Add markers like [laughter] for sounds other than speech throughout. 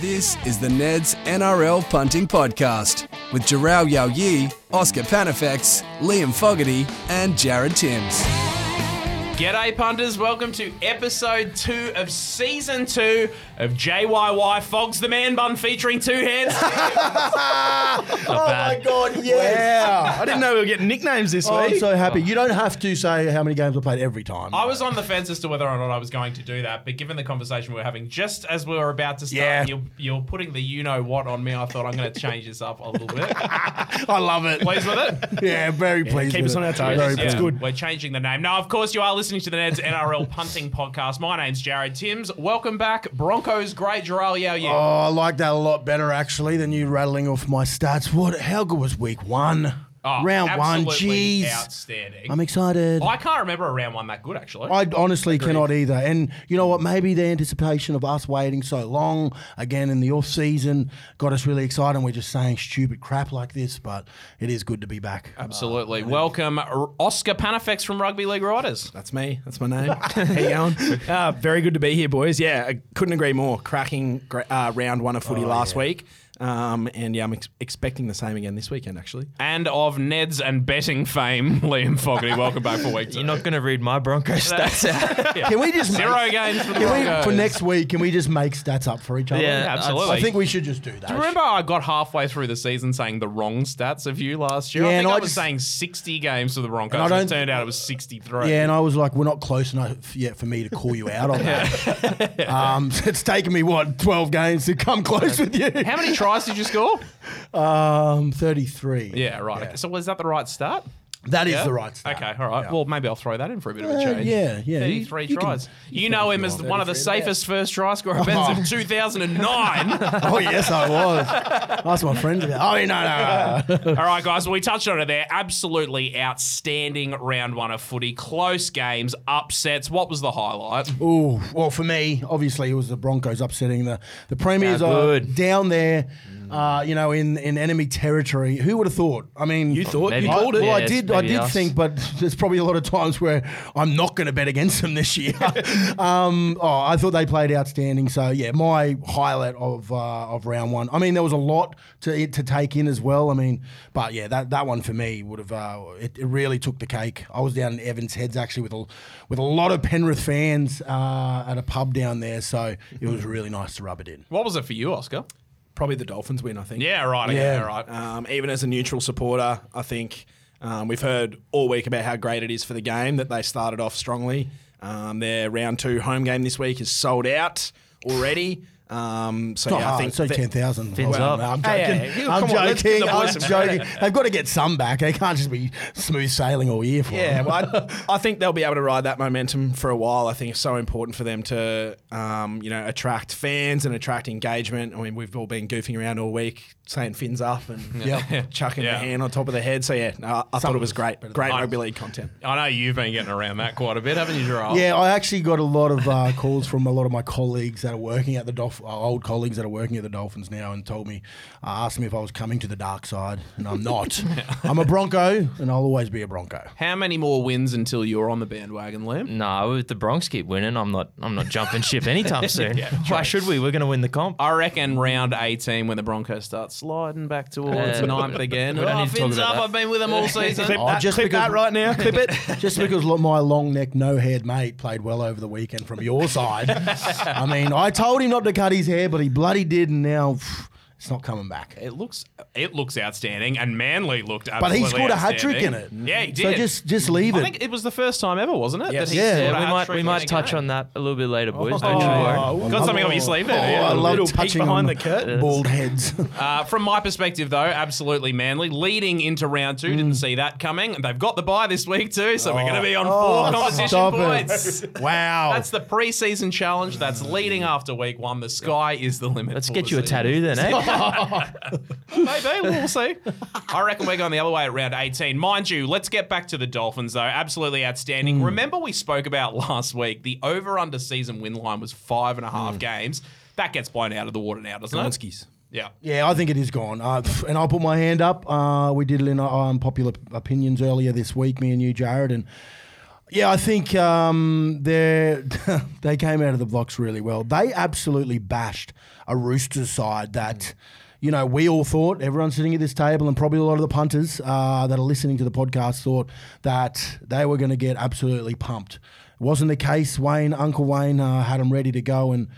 This is the Neds NRL Punting Podcast with Jarrell Yao Oscar Panafex, Liam Fogarty, and Jared Timms. G'day, punters. Welcome to episode two of season two of JYY Fogs the Man Bun featuring two heads. [laughs] Oh my god, yes! Wow. I didn't know we were getting nicknames this Oh, I'm week. so happy. You don't have to say how many games I played every time. I was on the fence as to whether or not I was going to do that, but given the conversation we were having just as we were about to start, Yeah. you're, you're putting the you know what on me. I thought I'm going to change this up a little bit. [laughs] I love it. Pleased with it? yeah, very pleased. keep with us on our toes. Very That's Yeah, pleased. good. We're changing the name. Now, of course, you are listening to the Neds NRL [laughs] Punting Podcast. My name's Jared Timms. Welcome back, Broncos great Jharal Yow Yeh. Oh, I like that a lot better actually than you rattling off my stats. What? How good was week one? Oh, Round one. absolutely Jeez, Outstanding. I'm excited. I can't remember a round one that good, actually. I honestly cannot either. And you know what? Maybe the anticipation of us waiting so long again in the off season got us really excited. And we're just saying stupid crap like this, but it is good to be back. Absolutely. Welcome, Oscar Panafex from Rugby League Riders. That's me. That's my name. [laughs] How you going? Uh, very good to be here, boys. Yeah, I couldn't agree more. Cracking uh, round one of footy last week. Um, and yeah, I'm ex- expecting the same again this weekend, actually. And of Ned's and betting fame, [laughs] Liam Fogarty. Welcome back for week two. You're not going to read my Broncos [laughs] stats [laughs] out. Can we just Zero make, games for the can we, Broncos. for next week? Can we just make stats up for each other? Yeah, Yeah, absolutely. I think we should just do that. Do you remember I got halfway through the season saying the wrong stats of you last year? Yeah, I think and I, I was just- saying 60 games for the Broncos. And I And it don't- turned out it was 63. Yeah, and I was like, we're not close enough yet for me to call you out on that. um, it's taken me what twelve games to come close with you. How many tries did you score? Um, thirty-three. Yeah, right. Okay. So was that the right start? That is Yeah? the right start. Okay, all right. Well, maybe I'll throw that in for a bit of a Uh, change. yeah, yeah. 33 You- you can- tries. you You, can know if him you as want. one of the 33 safest first try scorer events of [laughs] 2009. [laughs] Oh yes, I was. Ask my friends about. Oh no, no, no. [laughs] All right, guys. Well, we touched on it there. Absolutely outstanding round one of footy. Close games, upsets. What was the highlight? Ooh, well, for me, obviously, it was the Broncos upsetting the the premiers Yeah, are good. down there. Uh, you know, in, in enemy territory. Who would have thought? I mean, You thought Maybe. you I, called it. well, I did. I did us. think, but there's probably a lot of times where I'm not going to bet against them this year. [laughs] um, oh, I thought they played outstanding. So yeah, my highlight of uh, of round one. I mean, there was a lot to to take in as well. I mean, but yeah, that, that one for me would have uh, it, it really took the cake. I was down in Evans Heads actually with a with a lot of Penrith fans uh, at a pub down there, so it was really nice to rub it in. What was it for you, Oscar? Probably the Dolphins win, I think. Yeah, right. Okay, Yeah. all right. Um, even as a neutral supporter, I think um, we've heard all week about how great it is for the game that they started off strongly. Um, their round two home game this week is sold out already. Um, so It's yeah, I think It's only that- ten thousand. Fins up. I'm Hey, joking. hey, hey, I'm come on, let's give joking. the boys I'm some joking. credit. They've got to get some back. They can't just be smooth sailing all year for Yeah, them. well, I, [laughs] I think they'll be able to ride that momentum for a while. I think it's so important for them to, um, you know, attract fans and attract engagement. I mean, we've all been goofing around all week, saying fins up and Yep. [laughs] chucking Yeah. the hand on top of the head. So yeah, no, I Some thought it was great. Great others. rugby league content. I know you've been getting around that quite a bit, haven't you, Gerald? Yeah, I actually got a lot of uh, calls from a lot of my colleagues that are working at the Dolph- uh, old colleagues that are working at the Dolphins now, and told me, uh, asked me if I was coming to the dark side, and I'm not. [laughs] I'm a Bronco, and I'll always be a Bronco. How many more wins until you're on the bandwagon, Liam? No, if the Bronx keep winning, I'm not. I'm not jumping ship anytime [laughs] soon. Why should we? We're going to win the comp. I reckon round 18 when the Broncos start sliding back towards Uh, ninth again. [laughs] we don't oh, need to talk fins about up. that. I've been with them all season. Clip, Oh, that, just clip because- that right now. Clip it. Just because lo- my long neck, no haired mate played well over the weekend from your side. I mean, I told him not to cut his hair, but he bloody did, and now pff, it's not coming back. It looks it looks outstanding, and Manly looked outstanding. But he scored a hat trick in it. Yeah, he did. So just just leave it. I it. think it was the first time ever, wasn't it? Yes. Yeah. Yeah, we might we might touch game. on that a little bit later, boys. Don't you worry. Oh, Got something up your sleeve there. Oh, yeah. I love little peek touching behind on the curtain. Bald heads. [laughs] Uh, from my perspective, though, absolutely Manly leading into round two. Mm. Didn't see that coming. They've got the bye this week too, so we're going to be on Oh, four competition stop it. points. [laughs] wow. That's the preseason challenge. That's leading after week one. The sky is the limit. Let's for get the you a season. tattoo then, eh? [laughs] [laughs] Maybe we'll see. I reckon we're going the other way at round 18. Mind you, let's get back to the Dolphins though. Absolutely outstanding. Remember we spoke about [laughs] last week the over/under season win line was five and a half games. That gets blown out of the water now, doesn't it? Gonskis. Yeah. Yeah, I think it is gone. Uh, and I'll put my hand up. Uh, we did it in uh, unpopular opinions earlier this week, me and you, Jared. And Yeah, I think um, they [laughs] they came out of the blocks really well. They absolutely bashed a Roosters side that, you know, we all thought, everyone sitting at this table and probably a lot of the punters uh, that are listening to the podcast thought that they were going to get absolutely pumped. It wasn't the case. Wayne, Uncle Wayne, uh, had them ready to go and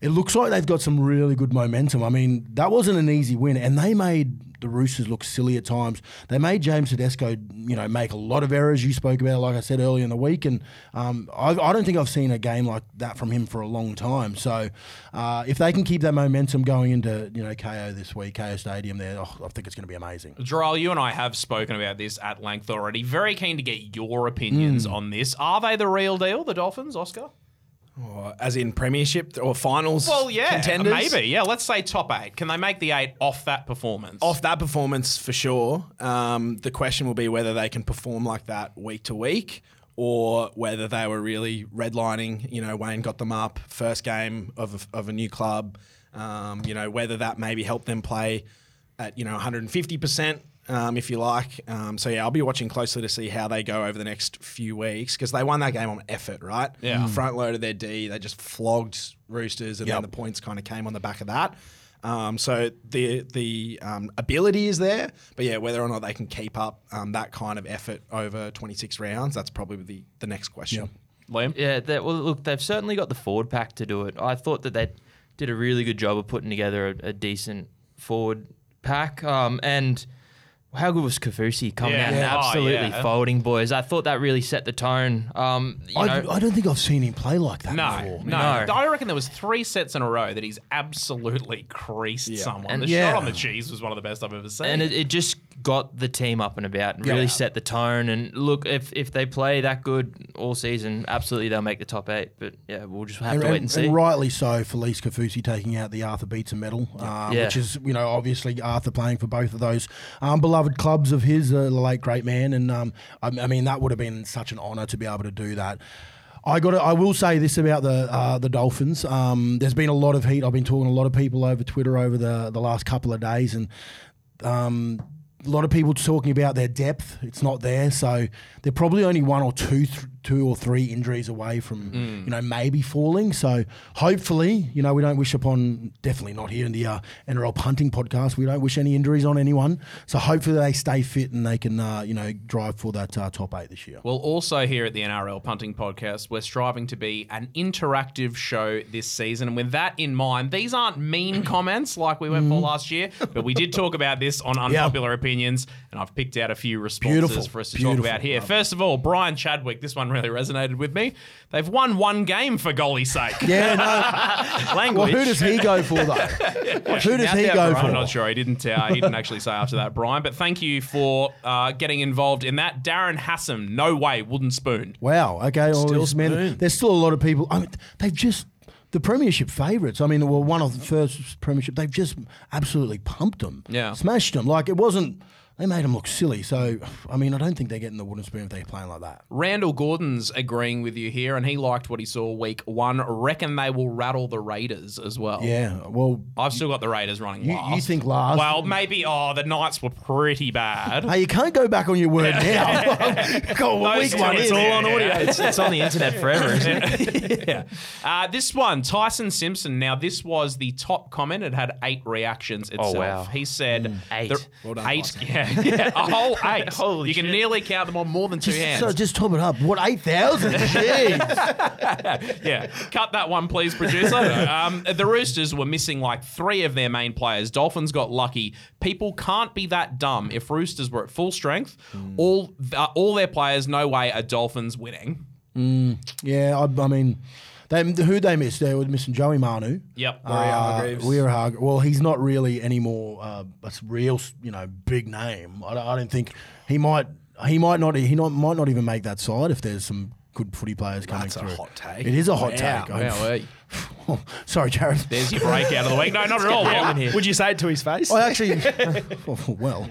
it looks like they've got some really good momentum. I mean, that wasn't an easy win, and they made the Roosters look silly at times. They made James Tedesco, you know, make a lot of errors. You spoke about, like I said earlier in the week, and um, I, I, don't think I've seen a game like that from him for a long time. So, uh, if they can keep that momentum going into you know Kayo this week, Kayo Stadium, there, oh, I think it's going to be amazing. Gerald, you and I have spoken about this at length already. Very keen to get your opinions Hmm. on this. Are they the real deal, the Dolphins, Oscar? Or as in premiership or finals Well, yeah, contenders? maybe. Yeah, let's say top eight. Can they make the eight off that performance? Off that performance, for sure. Um, the question will be whether they can perform like that week to week or whether they were really redlining. You know, Wayne got them up, first game of a, of a new club. Um, you know, whether that maybe helped them play at, you know, 150%. Um, if you like. Um, so, yeah, I'll be watching closely to see how they go over the next few weeks because they won that game on effort, right? Yeah. Front loaded their D. They just flogged Roosters and Yep. then the points kind of came on the back of that. Um, so the the um, ability is there, but yeah, whether or not they can keep up um, that kind of effort over 26 rounds, that's probably the, the next question. Liam? Yeah, they, well, look, they've certainly got the forward pack to do it. I thought that they did a really good job of putting together a, a decent forward pack. Um, and how good was Kaufusi coming Yeah. out and Yeah. Oh, absolutely yeah. folding boys? I thought that really set the tone. Um, you I, know, I don't think I've seen him play like that No, before. no, No. I reckon there was three sets in a row that he's absolutely creased someone. And- the Yeah. shot on the cheese was one of the best I've ever seen. and it, it just got the team up and about and Yeah. really set the tone. And look, if if they play that good all season, absolutely they'll make the top eight. But yeah, we'll just have And, to wait and- and see. and rightly so, Felise Kaufusi taking out the Arthur Beats medal, uh, Yeah. which is you know obviously Arthur playing for both of those um, beloved clubs of his, uh, the late great man, and um, I, I mean that would have been such an honour to be able to do that. I got. I will say this about the uh, the Dolphins. Um, there's been a lot of heat. I've been talking to a lot of people over Twitter over the the last couple of days, and um, a lot of people talking about their depth. It's not there, so they're probably only one or two, th- two or three injuries away from Mm. you know maybe falling. So hopefully, you know, we don't wish upon. Definitely not here in the uh, NRL punting podcast. We don't wish any injuries on anyone. So hopefully they stay fit and they can uh, you know drive for that uh, top eight this year. Well, also here at the NRL Punting Podcast, we're striving to be an interactive show this season. And with that in mind, these aren't mean [clears throat] comments like we went Mm. for last year, but we did talk about this on [laughs] Unpopular Opinions, and I've picked out a few responses Beautiful, for us to beautiful. talk about here. First of all, Brian Chadwick, this one really resonated with me. They've won one game for golly's sake. Yeah, no. [laughs] well, Language. who does he go for though? [laughs] who does he go Brian, for? I'm not sure. He didn't. Uh, he didn't actually say after that, Brian. But thank you for uh, getting involved in that. Darren Hassam, no way, wooden spoon. Wow. Okay. Well, Still it's- man, there's still a lot of people. I mean, they've just the premiership favourites. I mean, well, one of the first premiership. They've just absolutely pumped them. Yeah. Smashed them. Like it wasn't. They made them look silly. So, I mean, I don't think they're getting the wooden spoon if they're playing like that. Randall Gordon's agreeing with you here, and he liked what he saw week one. Reckon they will rattle the Raiders as well. Yeah. Well, I've still got the Raiders running You- last. you think last? Well, maybe. Oh, the Knights were pretty bad. hey, you can't go back on your word now. [laughs] [laughs] Go on, Those week one two, is it's all on audio. it's, it's on the internet forever, isn't it? [laughs] yeah. Uh, this one, Tyson Simpson. Now, this was the top comment. It had eight reactions itself. Oh, wow. He said Eight. the- Well done, eight. Tyson. Yeah, [laughs] yeah, [laughs] a whole eight. Holy you can shit. nearly count them on more than two hands. So just top it up. What eight thousand? [laughs] Jeez. yeah, cut that one, please, producer. um, the Roosters were missing like three of their main players. Dolphins got lucky. People can't be that dumb. If Roosters were at full strength, all uh, all their players, no way are Dolphins winning. Yeah. I, I mean. They, who they missed? They were missing Joey Manu. Yep. Hargreaves. Waerea-Hargreaves. Well, he's not really anymore uh, a real, you know, big name. I don't, I don't think he might. He might not. He not, might not even make that side if there's some good footy players coming That's a hot take. It is a hot Wow. take. I'm- Wow, [laughs] Sorry, Jared. There's your break out of the week. No, not at all. here. Would you say it to his face? I actually. [laughs] well,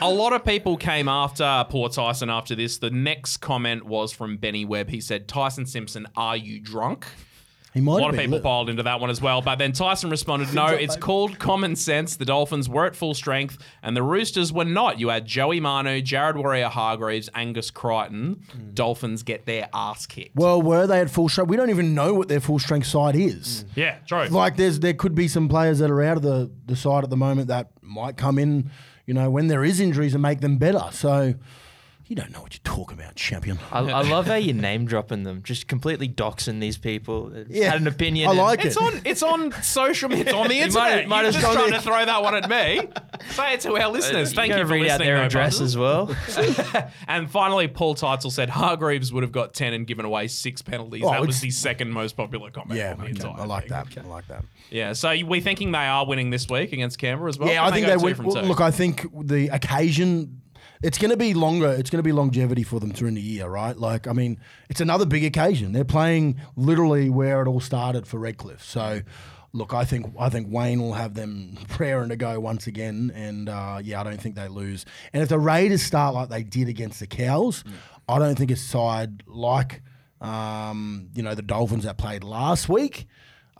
A lot of people came after poor Tyson after this. The next comment was from Benny Webb. He said, Tyson Simpson, are you drunk? He might A lot of people piled into that one as well. But then Tyson responded, [laughs] no, it's called common sense. The Dolphins were at full strength and the Roosters were not. You had Joey Manu, Jared Waerea-Hargreaves, Angus Crichton. Hmm. Dolphins get their ass kicked. Well, were they at full strength? We don't even know what their full strength side is. Hmm. yeah, true. Like there's there could be some players that are out of the, the side at the moment that might come in, you know, when there is injuries and make them better. So you don't know what you're talking about, champion. I, I love how you're name dropping them, just completely doxing these people. that Yeah. Had an opinion. I and- like It's it. on. It's on social. Media. It's on the [laughs] You internet. might You're as just well trying to throw that one at me. [laughs] Say it to our listeners. Thank You're you gonna for read out their though, address brothers. as well. [laughs] And finally, Paul Teitzel said Hargreaves would have got ten and given away six penalties. Oh, that was the second most popular comment. yeah, on the okay. entire I like thing. that. I like that. Yeah, so we're thinking they are winning this week against Canberra as well. Yeah, Can I think go they two win. from well, two? Look, I think the occasion. It's going to be longer. It's going to be longevity for them during the year, right? Like, I mean, it's another big occasion. They're playing literally where it all started for Redcliffe. So, look, I think I think Wayne will have them [laughs] prayer and to go once again, and uh, yeah, I don't think they lose. And if the Raiders start like they did against the Cows, I don't think a side like um, you know the Dolphins that played last week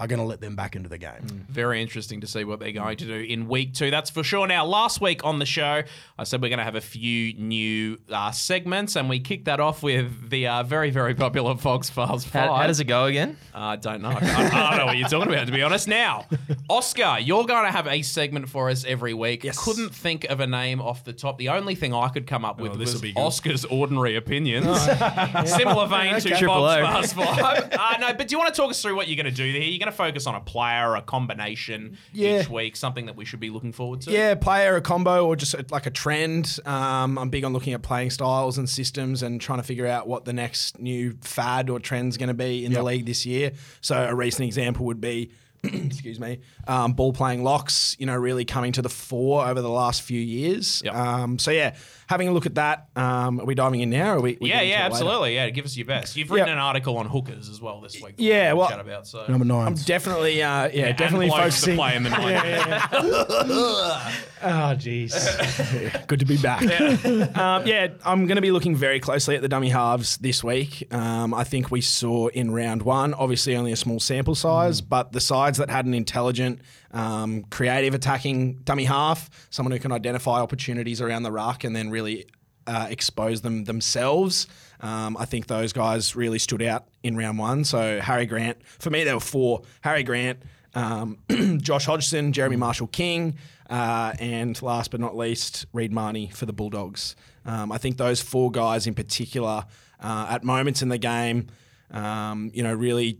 are going to let them back into the game. Very interesting to see what they're going to do in week two. That's for sure. Now, last week on the show, I said we're going to have a few new uh, segments, and we kicked that off with the uh, very, very popular Fox Files 5. How, how does it go again? I don't know. I, I don't know what you're talking about, to be honest. Now, Oscar, you're going to have a segment for us every week. Yes. Couldn't think of a name off the top. The only thing I could come up with Oh, this'll was be. Oscar's Ordinary Opinions. [laughs] Similar vein to Triple Fox Files Fast Five. Uh, no, but do you want to talk us through what you're going to do here? You're going to focus on a player, a combination Yeah. each week, something that we should be looking forward to? Yeah, player, a combo, or just like a trend. Um, I'm big on looking at playing styles and systems and trying to figure out what the next new fad or trend's going to be in the league this year. So a recent example would be. [clears throat] excuse me, um, ball playing locks, you know, really coming to the fore over the last few years. Yep. Um, so yeah, having a look at that. Um, are we diving in now? Or are we, we Yeah, getting yeah, to absolutely. Yeah, give us your best. You've written Yeah. an article on hookers as well this week. that Yeah, we'll well- chat about. So Number 9 I'm definitely, uh, yeah, definitely and blokes focusing. to play in the night. [laughs] Oh, jeez. [laughs] Good to be back. um, yeah, I'm going to be looking very closely at the dummy halves this week. Um, I think we saw in round one, obviously only a small sample size, but the sides that had an intelligent, um, creative attacking dummy half, someone who can identify opportunities around the ruck and then really uh, expose them themselves. Um, I think those guys really stood out in round one. So Harry Grant, for me, there were four: Harry Grant, um, [clears throat] Josh Hodgson, Jeremy Marshall King, uh, and last but not least, Reed Mahoney for the Bulldogs. Um, I think those four guys in particular, uh, at moments in the game, um, you know, really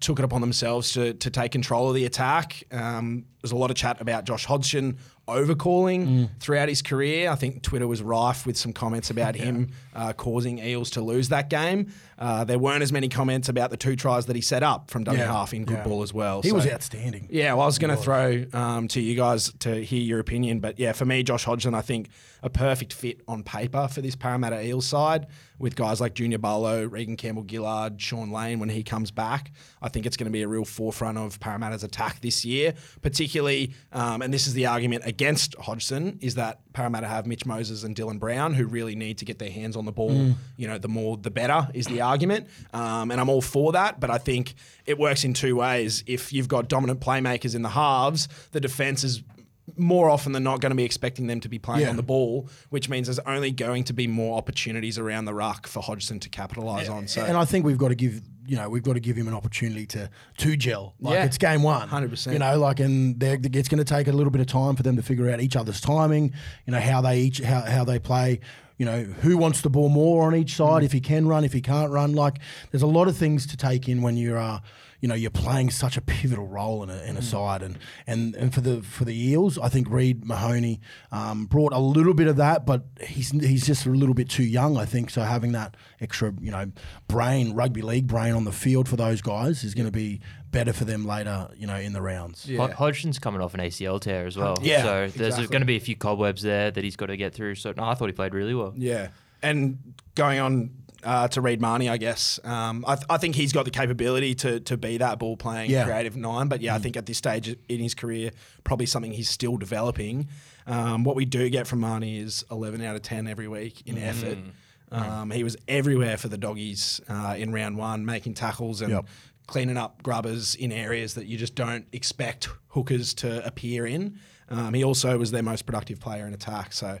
took it upon themselves to, to take control of the attack. Um, there's a lot of chat about Josh Hodgson overcalling throughout his career. I think Twitter was rife with some comments about him uh, causing Eels to lose that game. Uh, there weren't as many comments about the two tries that he set up from dummy Yeah. half in good Yeah. ball as well. He was outstanding. yeah, well, I was going to throw um, to you guys to hear your opinion, but yeah, for me, Josh Hodgson, I think a perfect fit on paper for this Parramatta Eels side with guys like Junior Paulo, Reagan Campbell Gillard, Shaun Lane when he comes back. I think it's going to be a real forefront of Parramatta's attack this year, particularly, um, and this is the argument against Hodgson, is that Parramatta have Mitch Moses and Dylan Brown who really need to get their hands on the ball. You know, the more the better is the argument, um, and I'm all for that. But I think it works in two ways. If you've got dominant playmakers in the halves, the defense is more often than not going to be expecting them to be playing Yeah. on the ball, which means there's only going to be more opportunities around the ruck for Hodgson to capitalise on. So and I think we've got to give you know we've got to give him an opportunity to to gel. Like Yeah. it's game one, 100%. You know, like and they're, it's going to take a little bit of time for them to figure out each other's timing. You know how they each how, how they play. You know who wants the ball more on each side. If he can run, if he can't run. Like there's a lot of things to take in when you're. Uh, you know, you're playing such a pivotal role in a, in a side, and, and and for the for the Eels, I think Reed Mahoney um, brought a little bit of that, but he's he's just a little bit too young, I think. So having that extra, you know, brain, rugby league brain on the field for those guys is going to be better for them later, you know, in the rounds. Hod- Hodgson's coming off an ACL tear as well. Yeah, So there's exactly. going to be a few cobwebs there that he's got to get through. So no, I thought he played really well. Yeah, and going on uh, to Reed Mahoney, I guess um, I, th- I think he's got the capability to to be that ball playing Yeah. creative nine. But yeah, I think at this stage in his career, probably something he's still developing. Um, what we do get from Mahoney is 11 out of 10 every week in effort. Um, he was everywhere for the doggies uh, in round one, making tackles and Yep. cleaning up grubbers in areas that you just don't expect hookers to appear in. Um, he also was their most productive player in attack. So,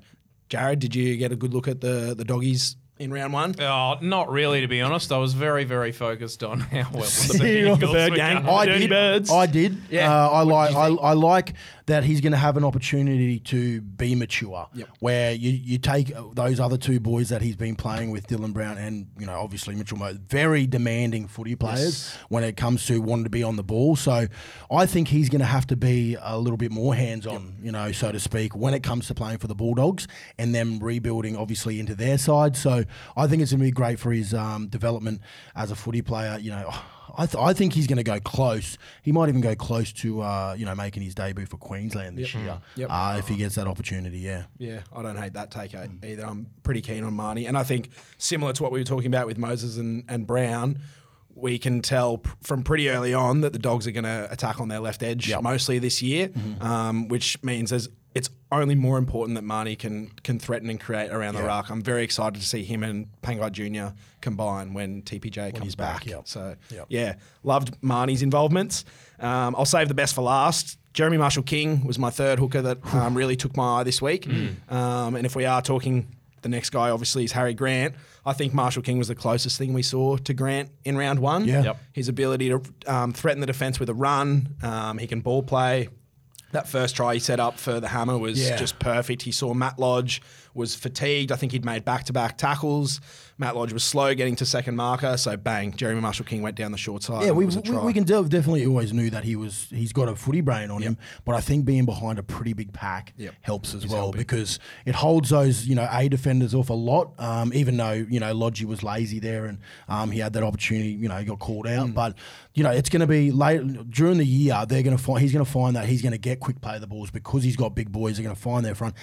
Jared, did you get a good look at the the doggies in round one? Oh, not really, to be honest. I was very, very focused on how well [laughs] the Yeah, Eagles the bird were gang. going. I did. birds. I did. Yeah. Uh, I What like. I. I like that he's going to have an opportunity to be mature. Yep. Where you, you take those other two boys that he's been playing with, Dylan Brown and you know obviously Mitchell Mo, very demanding footy players when it comes to wanting to be on the ball. So I think he's going to have to be a little bit more hands on, you know, so to speak, when it comes to playing for the Bulldogs and them rebuilding obviously into their side. So I think it's going to be great for his um, development as a footy player. You know. I, th- I think he's going to go close. He might even go close to uh, you know making his debut for Queensland this year Yep. uh, if he gets that opportunity. Yeah, Yeah, I don't hate that take eh, either. I'm pretty keen on Mahoney. And I think similar to what we were talking about with Moses and, and Brown, we can tell p- from pretty early on that the dogs are going to attack on their left edge Yep. mostly this year, um, which means there's, only more important that Mahoney can can threaten and create around the Yeah. ruck. I'm very excited to see him and Pangai Jr. combine when TPJ comes back, back. yep. So, Yep. yeah, loved Mahoney's involvements. Um, I'll save the best for last. Jeremy Marshall King was my third hooker that um, really took my eye this week. Mm. Um, and if we are talking, the next guy obviously is Harry Grant. I think Marshall King was the closest thing we saw to Grant in round one. Yeah. Yep. His ability to um, threaten the defence with a run, um, he can ball play. That first try he set up for the hammer was Yeah. just perfect. He saw Matt Lodge was fatigued. I think he'd made back to back tackles. Matt Lodge was slow getting to second marker, so bang, Jeremy Marshall King went down the short side. yeah. We, it was a we, we can definitely always knew that he was he's got a footy brain on him, but I think being behind a pretty big pack Yep. helps as well because it holds those you know A defenders off a lot. Um, even though you know Lodgy was lazy there and um, he had that opportunity, you know, he got called Mm. out, but you know it's going to be late during the year. They're going to find he's going to find that he's going to get quick play of the balls because he's got big boys. They're going to find their front.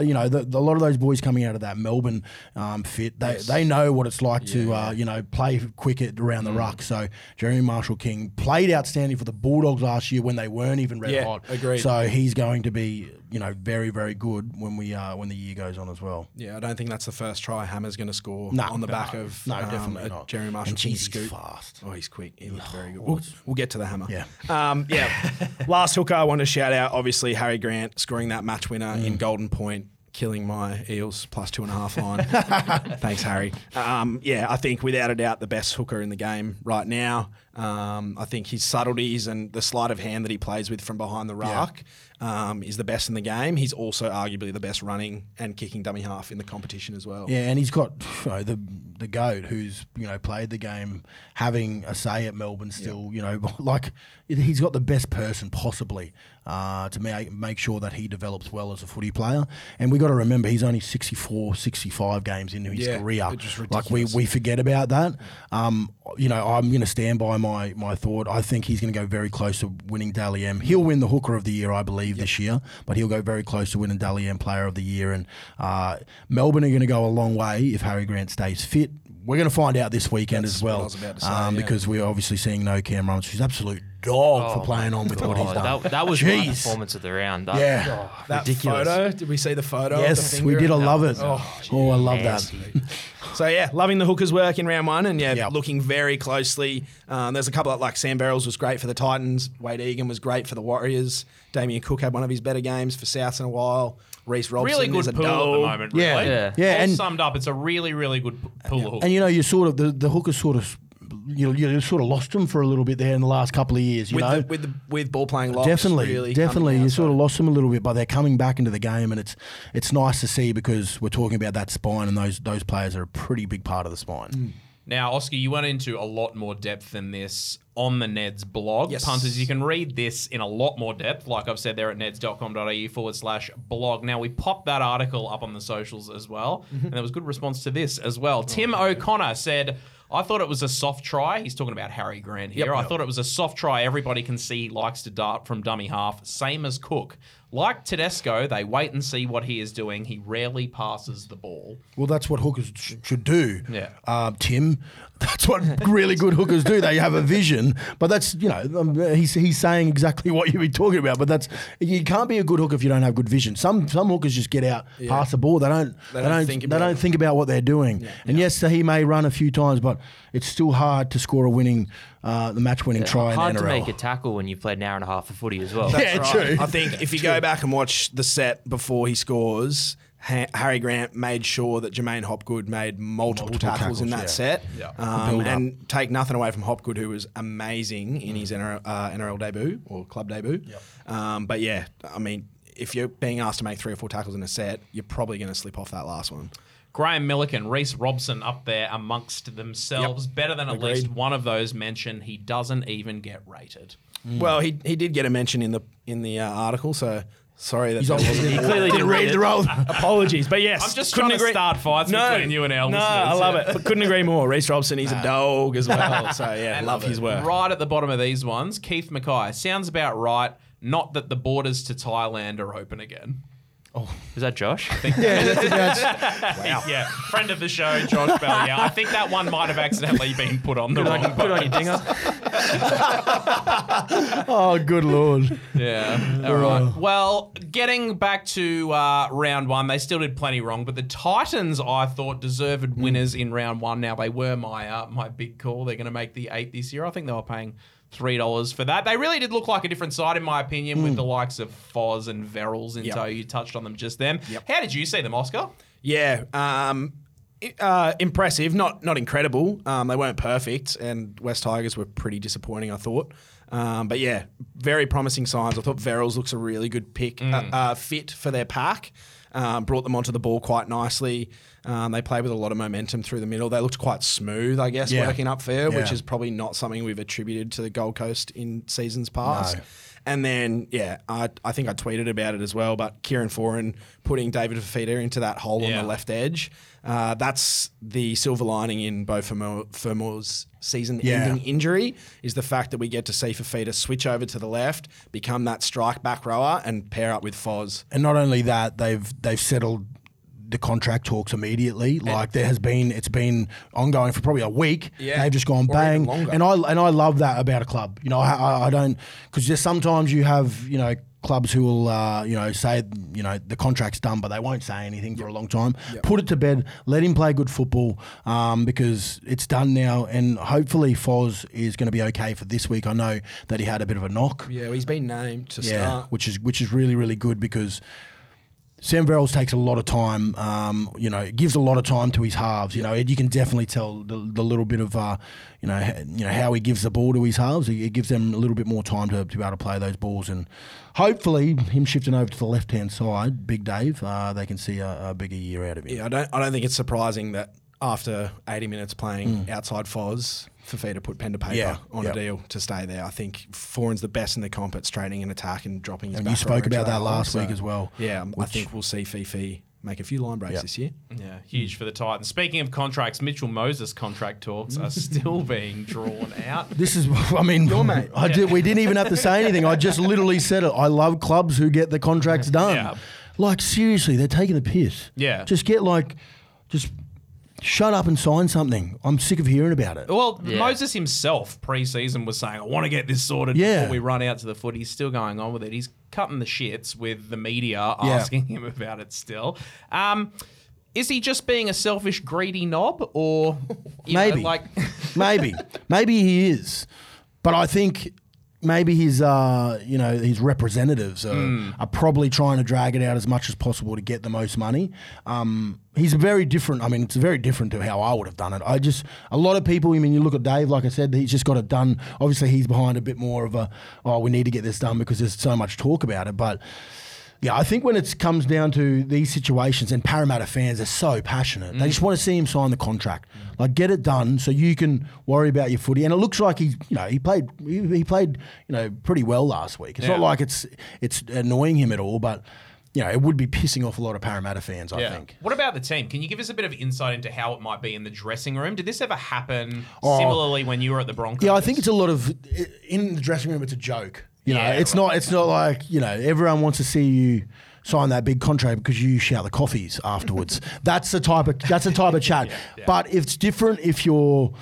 You know, the, the- a lot of those boys coming out of that Melbourne um, fit, they they know what it's like to uh, you know play cricket around Mm. the ruck. So Jeremy Marshall King played outstanding for the Bulldogs last year when they weren't even red Yeah, hot. agreed. So he's going to be you know very very good when we uh, when the year goes on as well. Yeah, I don't think that's the first try Hammer's going to score No, on the no, back of no, um, definitely not. Jeremy Marshall And King geez, he's scoop. fast. Oh, he's quick. He looked very good. We'll, we'll get to the hammer. Yeah. Um, yeah. [laughs] Last hooker I want to shout out, obviously, Harry Grant scoring that match winner in Mm. Golden Point, killing my Eels plus two and a half [laughs] line. Thanks, Harry. Um, yeah, I think without a doubt the best hooker in the game right now. Um, I think his subtleties and the sleight of hand that he plays with from behind the ruck um, is the best in the game. He's also arguably the best running and kicking dummy half in the competition as well. Yeah, and he's got you know, the the goat who's you know played the game, having a say at Melbourne still. You know, [laughs] like he's got the best person possibly uh, to make make sure that he develops well as a footy player. And we've got to remember he's only 64, 65 games into his Yeah, career. like we we forget about that. Um, you know, I'm going to stand by my my thought. I think he's going to go very close to winning Dally M. He'll win the Hooker of the Year, I believe, this year, but he'll go very close to winning Dally M Player of the Year. And uh, Melbourne are going to go a long way if Harry Grant stays fit. We're going to find out this weekend That's as well, was about to say, um, yeah. because we're obviously seeing no Cam Runs, who's absolute dog for Oh playing on with what he's done. that, that was my performance of the round. That- Yeah. oh, That ridiculous. photo, did we see the photo? of the Yes, we did. I love it. Oh, Oh, I love that. So yeah, loving the hookers work in round one, and yeah, Yep. looking very closely. Um, there's a couple of like Sam Verrills was great for the Titans. Wade Egan was great for the Warriors. Damien Cook had one of his better games for Souths in a while. Reece Robson Really good is a pool at the moment. Yeah. really. Yeah. Yeah, All and- summed up, it's a really, really good p- pool of hooks. And you know, you sort of the the hookers sort of you you sort of lost them for a little bit there in the last couple of years. You with know, the, with the with ball playing locks. definitely, really definitely, you out, sort so- of lost them a little bit, but they're coming back into the game, and it's it's nice to see because we're talking about that spine, and those those players are a pretty big part of the spine. Mm. Now, Oscar, you went into a lot more depth than this on the Neds blog. Yes. Punters, you can read this in a lot more depth, like I've said there at neds.com.au forward slash blog. Now, we popped that article up on the socials as well, mm-hmm. and there was good response to this as well. Oh, Tim O'Connor said, I thought it was a soft try. He's talking about Harry Grant here. Yep. I thought it was a soft try. Everybody can see he likes to dart from dummy half, same as Cook. Like Tedesco, they wait and see what he is doing. He rarely passes the ball. Well, that's what hookers sh- should do. Yeah. um, Tim. [laughs] That's what really good hookers do. They have a vision, but that's you know um, he's he's saying exactly what you've been talking about. But that's you can't be a good hooker if you don't have good vision. Some some hookers just get out, pass the ball. They don't they, don't don't think they about don't it. think about what they're doing. And yes, he may run a few times, but it's still hard to score a winning uh, the match-winning try Hard in to NRL. make a tackle when you've played an hour and a half of footy as well. [laughs] Yeah, true. I think if you go back and watch the set before he scores, ha- Harry Grant made sure that J'maine Hopgood made multiple, Multiple tackles, in that tackles, set. Yeah. Um, and take nothing away from Hopgood, who was amazing in his NRL, uh, NRL debut or club debut. Um, but yeah, I mean, if you're being asked to make three or four tackles in a set, you're probably going to slip off that last one. Graham Milliken, Reece Robson up there amongst themselves. Better than at least one of those mentioned. He doesn't even get rated. Well, he, he did get a mention in the in the uh, article, so sorry that He's there obviously wasn't- [laughs] He clearly didn't read the it. role. [laughs] Apologies, but yes, I'm just couldn't trying to agree. start fights between you and our No, listeners, I love yeah. it. But [laughs] couldn't agree more. Reece Robson, he's a dog as well. So yeah, And love his work. Right at the bottom of these ones, Keith Mackay. Sounds about right. Not that the borders to Thailand are open again. Oh. Is that Josh? yeah, that's, that's, Yeah, friend of the show, Josh Bell. Yeah, I think that one might have accidentally been put on the wrong on, put on your boat. dinger. Oh, good lord. [laughs] Yeah. All right. Well, getting back to uh, round one, they still did plenty wrong, but the Titans, I thought, deserved winners in round one. Now they were my uh, my big call. They're going to make the eight this year. I think they were paying three dollars for that. They really did look like a different side, in my opinion, with the likes of Foz and Verrills in Yep. tow. You touched on them just then. How did you see them, Oscar? Yeah, um, uh, impressive. Not not incredible. Um, they weren't perfect, and West Tigers were pretty disappointing. I thought. Um, but yeah, very promising signs. I thought Verrills looks a really good pick, uh, uh, fit for their pack. Um, brought them onto the ball quite nicely. Um, they played with a lot of momentum through the middle. They looked quite smooth, I guess, Yeah. working up there, which is probably not something we've attributed to the Gold Coast in seasons past. No. And then, yeah, I, I think I tweeted about it as well. But Kieran Foran putting David Fifita into that hole Yeah. on the left edge, uh, that's the silver lining in Beau Fermor's season-ending Yeah. injury is the fact that we get to see Fifita switch over to the left, become that strike back rower, and pair up with Foz. And not only that, they've they've settled the contract talks immediately. Like there has been, it's been ongoing for probably a week. Yeah. They've just gone bang, and I and I love that about a club. You know, I, I, I don't because just sometimes you have you know clubs who will uh, you know say you know the contract's done, but they won't say anything for a long time. Put it to bed. Let him play good football um, because it's done now, and hopefully Foz is going to be okay for this week. I know that he had a bit of a knock. Yeah, he's been named to Yeah, start. which is which is really really good because Sam Verrills takes a lot of time. Um, you know, gives a lot of time to his halves. You know, you can definitely tell the, the little bit of uh, you know, you know how he gives the ball to his halves. He gives them a little bit more time to, to be able to play those balls, and hopefully him shifting over to the left hand side, Big Dave, uh, they can see a, a bigger year out of him. Yeah, I don't. I don't think it's surprising that after 80 minutes playing Mm. outside Foz, Fifita put pen to paper Yeah, on yeah. a deal to stay there. I think Foran's the best in the comp at straining and attack and dropping his And back you spoke about that hole. last week as well, Yeah, I think we'll see Fifi make a few line breaks Yeah. this year. Yeah, huge for the Titans. Speaking of contracts, Mitchell Moses contract talks are still being drawn out. This is, I mean, I did, we didn't even have to say anything. I just literally said it. I love clubs who get the contracts done. Yeah. Like, seriously, they're taking the piss. Yeah. Just get, like, just shut up and sign something. I'm sick of hearing about it. Well, Yeah. Moses himself pre-season was saying, "I want to get this sorted Yeah. before we run out to the foot." He's still going on with it. He's cutting the shits with the media Yeah. asking him about it. Still, um, is he just being a selfish, greedy knob, or you know, Maybe. like? maybe. [laughs] Maybe he is. But I think maybe his uh, you know, his representatives are, Hmm. are probably trying to drag it out as much as possible to get the most money. Um, he's a very different. I mean, it's very different to how I would have done it. I just a lot of people. I mean, you look at Dave. Like I said, he's just got it done. Obviously, he's behind a bit more of a oh, we need to get this done because there's so much talk about it. But yeah, I think when it comes down to these situations, and Parramatta fans are so passionate, they mm. just want to see him sign the contract, like get it done, so you can worry about your footy. And it looks like he, you know, he played, he, he played, you know, pretty well last week. It's not like it's it's annoying him at all, but you know, it would be pissing off a lot of Parramatta fans. I think. What about the team? Can you give us a bit of insight into how it might be in the dressing room? Did this ever happen Oh. similarly when you were at the Broncos? Yeah, I think it's a lot of in the dressing room. It's a joke. You know, Yeah, it's not. It's not like you know everyone wants to see you sign that big contract because you shout the coffees afterwards. [laughs] that's the type of that's the type of chat. yeah. But it's different if you're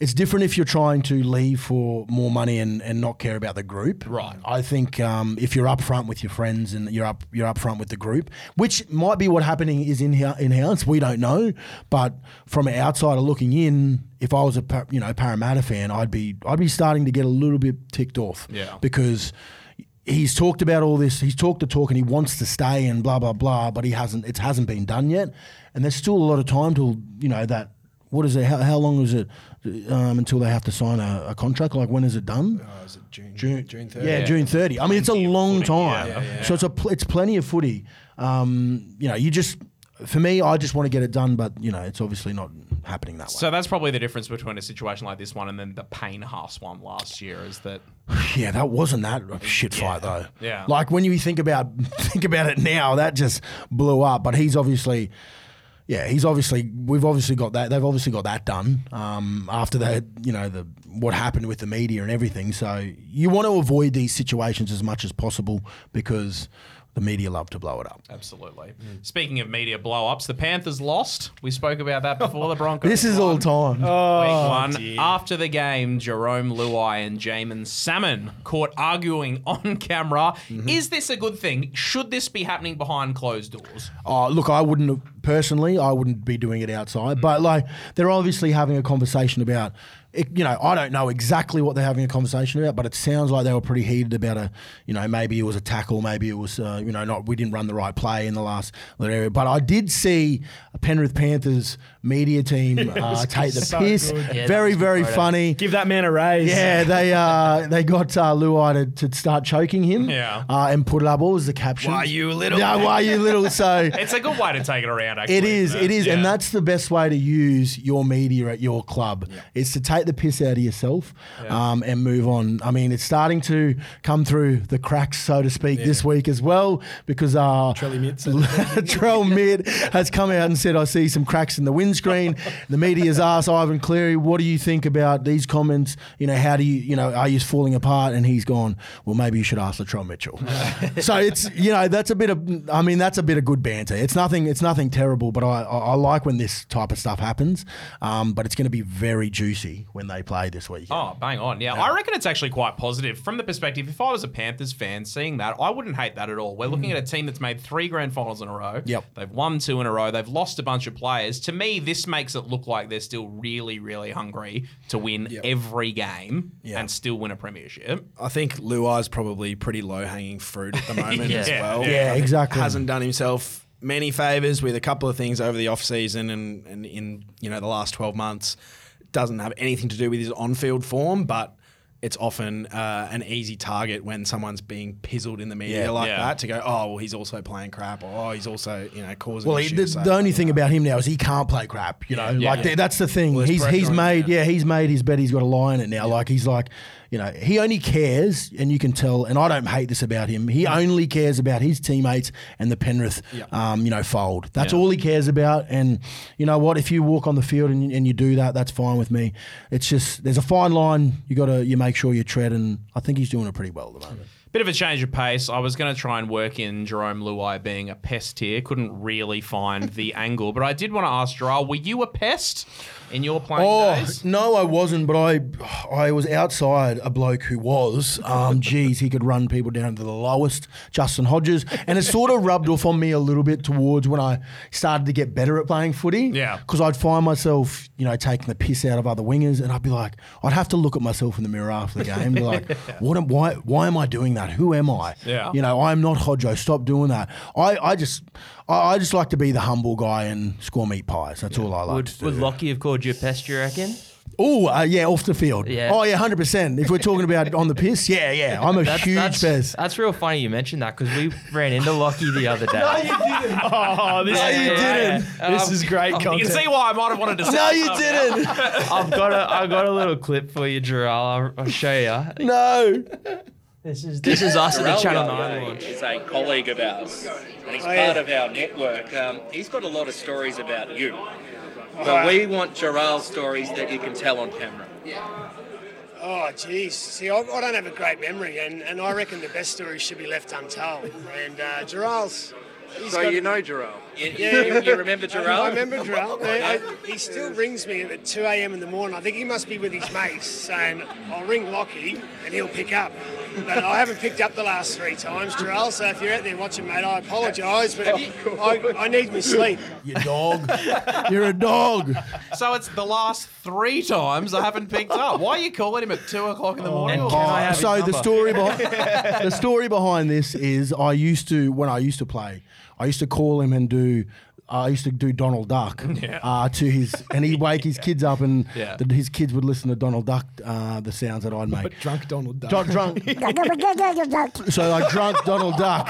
it's different if you're trying to leave for more money and, and not care about the group. Right. I think um, if you're up front with your friends and you're up you're up front with the group, which might be what happening is in here in house, we don't know. But from an outsider looking in, if I was a you know Parramatta fan, I'd be I'd be starting to get a little bit ticked off. Yeah. Because he's talked about all this. He's talked the talk and he wants to stay and blah blah blah, but he hasn't. It hasn't been done yet, and there's still a lot of time till you know that. What is it? How, how long is it um, until they have to sign a, a contract? Like when is it done? Oh, is it June? June, June Yeah, 30th. June 30. I mean, it's a long footy, time. yeah, yeah. So it's a pl- it's plenty of footy. Um, you know, you just for me, I just want to get it done, but you know, it's obviously not happening that way. So that's probably the difference between a situation like this one and then the Payne Haas one last year is that [sighs] Yeah, that wasn't that a shit fight though. Yeah. Like when you think about [laughs] think about it now, that just blew up. But he's obviously, yeah, he's obviously we've obviously got that. They've obviously got that done um, after that. You know the what happened with the media and everything. So you want to avoid these situations as much as possible because the media love to blow it up. absolutely. Speaking of media blow ups, the Panthers lost. We spoke about that before the [laughs] Broncos. This is all won. time. Week Oh, one. After the game, Jarome Luai and Jaeman Salmon caught arguing [laughs] on camera. Mm-hmm. Is this a good thing? Should this be happening behind closed doors? Oh, look, I wouldn't have, personally. I wouldn't be doing it outside, but like they're obviously having a conversation about. It, you know, I don't know exactly what they're having a conversation about, but it sounds like they were pretty heated about a. You know, maybe it was a tackle, maybe it was. Uh, you know, not we didn't run the right play in the last little area, but I did see a Penrith Panthers media team [laughs] uh, take the so piss. Yeah, very, was a good very photo. funny. Give that man a raise. Yeah, they uh, they got uh, Luai to, to start choking him. Yeah. uh, and put it up. What was the caption? Why you little? Yeah, why you little? So [laughs] It's a good way to take it around, actually. it is, it is, and that's the best way to use your media at your club. Is to take the piss out of yourself um, and move on. I mean, it's starting to come through the cracks, so to speak, this week as well, because uh, [laughs] Trell Mid has come out and said, "I see some cracks in the windscreen." the media's asked Ivan Cleary, "What do you think about these comments? You know, how do you, you know, are you falling apart?" And he's gone, "Well, maybe you should ask Latrell Mitchell." [laughs] so it's, you know, that's a bit of, I mean, that's a bit of good banter. It's nothing, it's nothing terrible, but I, I, I like when this type of stuff happens. Um, but it's going to be very juicy when they play this week. Oh, bang on. Yeah, I reckon it's actually quite positive from the perspective. If I was a Panthers fan seeing that, I wouldn't hate that at all. We're looking at a team that's made three grand finals in a row. Yep. They've won two in a row. They've lost a bunch of players. To me, this makes it look like they're still really, really hungry to win every game Yeah. and still win a premiership. I think Luai's probably pretty low hanging fruit at the moment [laughs] Yeah. as well. Yeah, I think exactly. Hasn't done himself many favors with a couple of things over the off season and, and in you know the last twelve months. Doesn't have anything to do with his on field form, but it's often uh, an easy target when someone's being pizzled in the media Yeah. like Yeah. that to go, oh well, he's also playing crap, or oh, he's also you know causing. Well, he, the, issues. So- the only thing about him now is he can't play crap. You know, Yeah, like that's the thing. Well, he's he's him, made yeah. yeah. he's made his bet. He's got a lie in it now. Like he's like, you know, he only cares, and you can tell. And I don't hate this about him. He only cares about his teammates and the Penrith, um, you know, fold. That's Yeah. all he cares about. And you know what? If you walk on the field and, and you do that, that's fine with me. It's just there's a fine line. You got to you make sure you tread, and I think he's doing it pretty well at the moment. Bit of a change of pace. I was going to try and work in Jarome Luai being a pest here. Couldn't really find the [laughs] angle, but I did want to ask Gerard, were you a pest in your playing Oh days? no, I wasn't. But I, I was outside a bloke who was. Um, geez, he could run people down to the lowest. Justin Hodges, and it sort of rubbed off on me a little bit towards when I started to get better at playing footy. Yeah. because I'd find myself, you know, taking the piss out of other wingers, and I'd be like, I'd have to look at myself in the mirror after the game, and be [laughs] like, what? Am, why? Why am I doing that? Who am I? Yeah. You know, I'm not Hodjo. Stop doing that. I, I just, I, I just like to be the humble guy and score meat pies. That's all I like Would, to do. would Lockie have called you a pest, you reckon? Oh, uh, yeah, off the field. Yeah. Oh, yeah, hundred percent. If we're talking about on the piss, yeah, yeah, I'm a huge that's, pest. That's real funny you mentioned that because we ran into Lockie the other day. [laughs] No, you didn't. [laughs] Oh, this Yeah, is you great. didn't. This is great You content. can see why I might have wanted to say No, you didn't. I've got a I've got a little clip for you, Gerald. I'll, I'll show you. No. This is this is us at the Channel Young Nine launch. is a colleague of ours, and he's part of our network. Um, he's got a lot of stories about you. But we want Gerald's stories that you can tell on camera. Oh, geez. See, I, I don't have a great memory, and, and I reckon the best stories should be left untold. And uh, Gerald's, So got- you know Jarrell? You, Yeah, you, you remember [laughs] Jarrell? I remember Jarrell. I- I- he still rings me at 2 a.m. in the morning. I think he must be with his mates saying, I'll ring Lockie and he'll pick up. But I haven't picked up the last three times, Jarrell. So if you're out there watching, mate, I apologise, but I, I need my sleep. You dog. You're a dog. So it's the last three times I haven't picked up. Why are you calling him at two o'clock in the oh, morning? And can I have so the story behind [laughs] the story behind this is I used to when I used to play, I used to call him and do. I used to do Donald Duck [laughs] uh, to his, and he'd wake his [laughs] kids up, and Yeah. the, his kids would listen to Donald Duck, uh, the sounds that I'd make. But [laughs] Drunk Donald Duck. Drunk, drunk. so I drunk Donald Duck.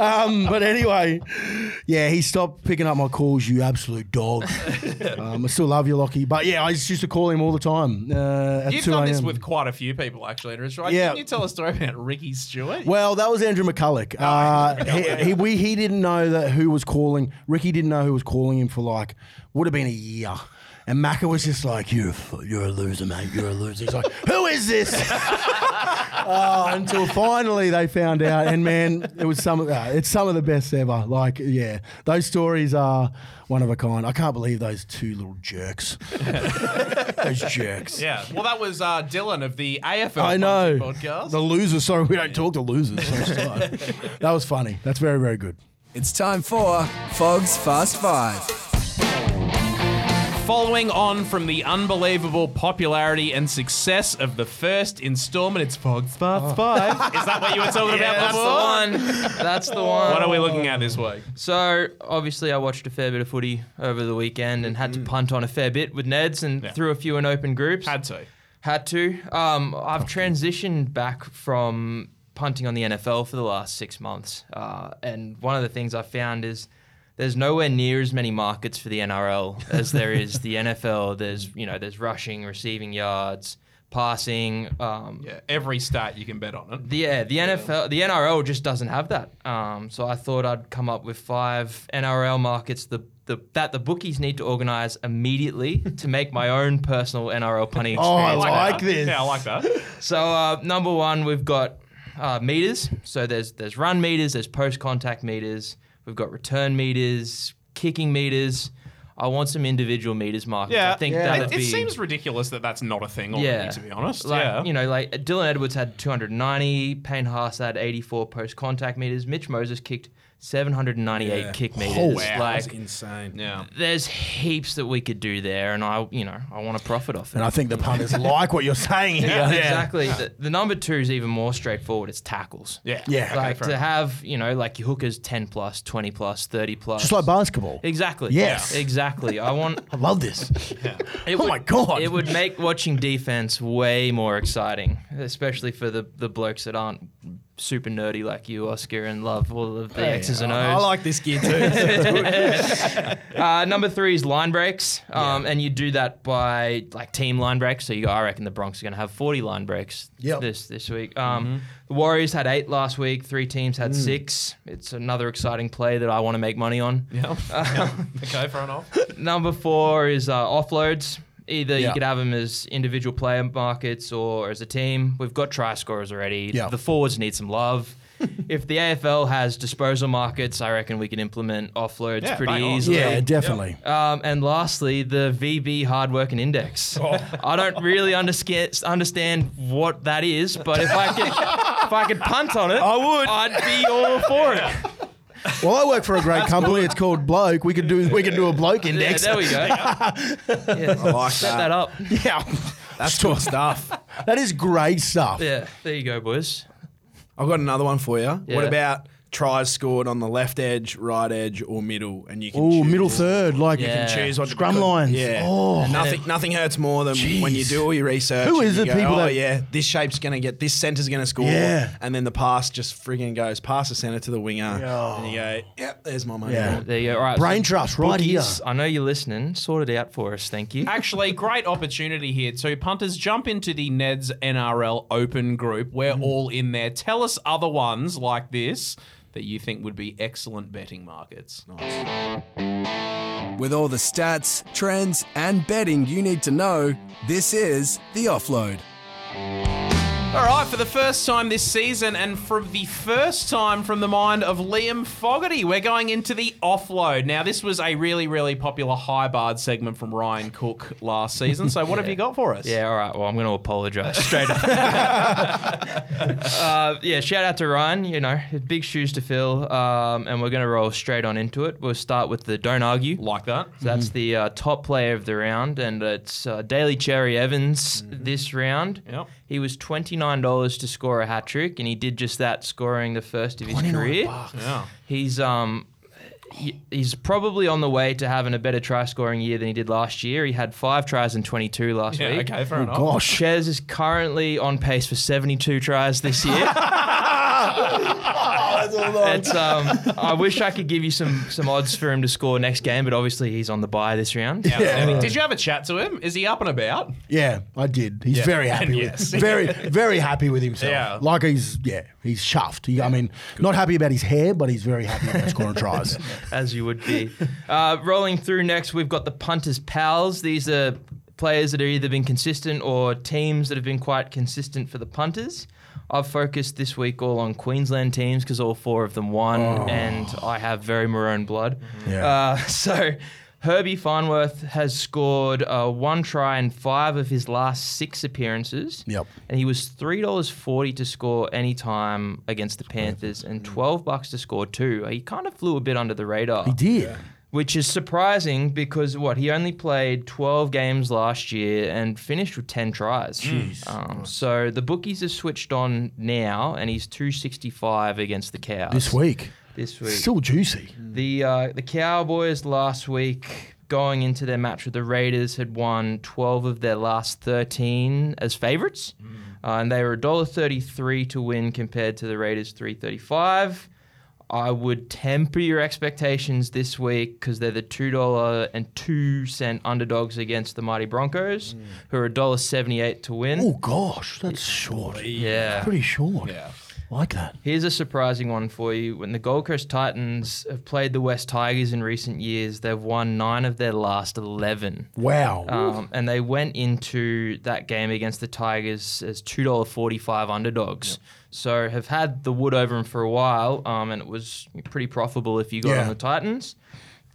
Um, but anyway, yeah, he stopped picking up my calls. You absolute dog. um, I still love you, Lockie. But yeah, I just used to call him all the time. Uh, at You've done this with quite a few people, actually, Rich, right? Yeah. Can you tell a story about Ricky Stuart? Well, that was Andrew McCullough. Uh, he, he, we, he didn't know that who was calling. Ricky didn't know who was calling him for like would have been a year. And Macca was just like, "You're a f- you're a loser, mate. You're a loser." He's like, "Who is this?" oh, [laughs] until finally they found out, and man, it was some. Of, uh, it's some of the best ever. Like, yeah, those stories are one of a kind. I can't believe those two little jerks. [laughs] those jerks. Yeah. Well, that was uh, Dylan of the AFL I know. podcast. The losers. Sorry, we don't talk to losers. That was funny. That's very, very good. It's time for Fog's Fast Five. Following on from the unbelievable popularity and success of the first installment, it's Fog's Fast Five. Is that what you were talking [laughs] about before? That's the before? one. That's the one. What are we looking at this week? So obviously, I watched a fair bit of footy over the weekend and had to punt on a fair bit with Neds and Yeah. threw a few in open groups. Had to. Had to. Um, I've transitioned back from punting on the NFL for the last six months, uh, and one of the things I found is there's nowhere near as many markets for the NRL as there is the [laughs] NFL. There's you know there's rushing, receiving yards, passing. Um, Yeah, every stat you can bet on it. the, yeah, the NFL, the NRL just doesn't have that. Um, so I thought I'd come up with five NRL markets the, the, that the bookies need to organise immediately to make my own personal NRL punting [laughs] Oh, I experience. like this. Yeah, I like that. So uh, number one, we've got uh, meters. So there's there's run meters, there's post contact meters. We've got return meters, kicking meters. I want some individual meters markets. Yeah, I think Yeah. that'd It, it be. seems ridiculous that that's not a thing already, Yeah. to be honest. Like, yeah. You know, like Dylan Edwards had 290, Payne Haas had 84 post contact meters, Mitch Moses kicked 798 Yeah. kick oh, meters. Oh, Wow, Like, that's insane. yeah. there's heaps that we could do there, and I, you know, I want to profit off it. And I think the punters [laughs] like what you're saying here. yeah, exactly. The, the number two is even more straightforward. It's tackles. Yeah. Yeah. Like fair to enough. have, you know, like your hookers 10 plus, 20 plus, 30 plus. Just like basketball. Exactly. Yes. Exactly. I want. [laughs] I love this. It Oh my God. It would make watching defense way more exciting, especially for the, the blokes that aren't super nerdy like you, Oscar, and love all of the X's and O's. I like this gear too. [laughs] Uh, number three is line breaks, um, and you do that by like team line breaks. So you, I reckon the Bronx are going to have forty line breaks Yep. this this week. Um, The Warriors had eight last week. Three teams had six. It's another exciting play that I want to make money on. Yeah. [laughs] yeah. [laughs] Okay, fair enough. Number four is uh, offloads. Either Yeah. you could have them as individual player markets or as a team. We've got try scorers already. Yeah. The forwards need some love. [laughs] if the AFL has disposal markets, I reckon we can implement offloads Yeah, pretty easily. Yeah, definitely. Um, and lastly, the VB hard working index. Oh. I don't really understand understand what that is, but if I could if I could punt on it, I would. I'd be all for it. [laughs] Well, I work for a great company. It's called Bloke. We could do we could do a bloke Yeah, index. there we go. Yeah, I like set that. that up. Yeah, That's good stuff. that is great stuff. Yeah, there you go, boys. I've got another one for you. Yeah. What about tries scored on the left edge, right edge, or middle? And you can Oh, choose. middle third, like Yeah. choose what Scrum lines. Yeah. Oh. And nothing nothing hurts more than when you do all your research. Who and is you it, go, people Oh that- yeah, this shape's gonna get this center's gonna score. Yeah. And then the pass just frigging goes past the center to the winger. Yeah. And you go, Yep, there's my money. Yeah. There you go. All right, Brain so trust right here. bookies, I know you're listening. Sort it out for us. Thank you. Actually, great opportunity here. So, punters, jump into the Neds NRL Open group. We're mm-hmm. all in there. Tell us other ones like this that you think would be excellent betting markets. With all the stats, trends, and betting you need to know, this is The Offload. All right, for the first time this season, and for the first time from the mind of Liam Fogarty, we're going into the offload. Now, this was a really, really popular high barred segment from Ryan Cook last season. So, what [laughs] have you got for us? Yeah, all right. Well, I'm going to apologise [laughs] straight up. uh, yeah, shout out to Ryan. You know, big shoes to fill, um, and we're going to roll straight on into it. We'll start with the don't argue. Like that. So that's the uh, top player of the round, and it's uh, Daly Cherry Evans this round. Yep. He was twenty nine dollars to score a hat trick, and he did just that, scoring the first of his career. Yeah. He's um. he- He's probably on the way to having a better try scoring year than he did last year. He had five tries and 22 last Yeah, week. okay, fair enough. Gosh. Chez is currently on pace for 72 tries this year. [laughs] it's um, I wish I could give you some some odds for him to score next game, but obviously he's on the bye this round. Outstanding. Did you have a chat to him? Is he up and about? Yeah, I did. He's Yeah. very happy. And with, yes. very, very happy with himself. Yeah. Like he's, yeah, he's chuffed. He, I mean, not happy about his hair, but he's very happy about scoring tries. [laughs] as you would be. Uh, rolling through next, we've got the punters pals. These are players that have either been consistent or teams that have been quite consistent for the punters. I've focused this week all on Queensland teams because all four of them won, and I have very maroon blood. Yeah. Uh, [laughs] so. Herbie Farnworth has scored uh, one try in five of his last six appearances. Yep. And he was three dollars forty to score any time against the Panthers, and twelve bucks to score two. He kind of flew a bit under the radar, He did. Which is surprising because what he only played twelve games last year and finished with ten tries. Um, so the bookies have switched on now, and he's two sixty five against the Cows This week. This week, Still juicy. the uh, the Cowboys last week, going into their match with the Raiders, had won 12 of their last 13 as favourites, uh, and they were $1.33 to win compared to the Raiders 3.35. I would temper your expectations this week because they're the two dollar and two cent underdogs against the mighty Broncos, who are $1.78 to win. Oh, gosh. That's short. yeah, Pretty short. Yeah. Like that. Here's a surprising one for you. When the Gold Coast Titans have played the West Tigers in recent years, they've won nine of their last 11. Wow. Um, and they went into that game against the Tigers as $2.45 underdogs. So have had the wood over them for a while, um, and it was pretty profitable if you got Yeah. on the Titans.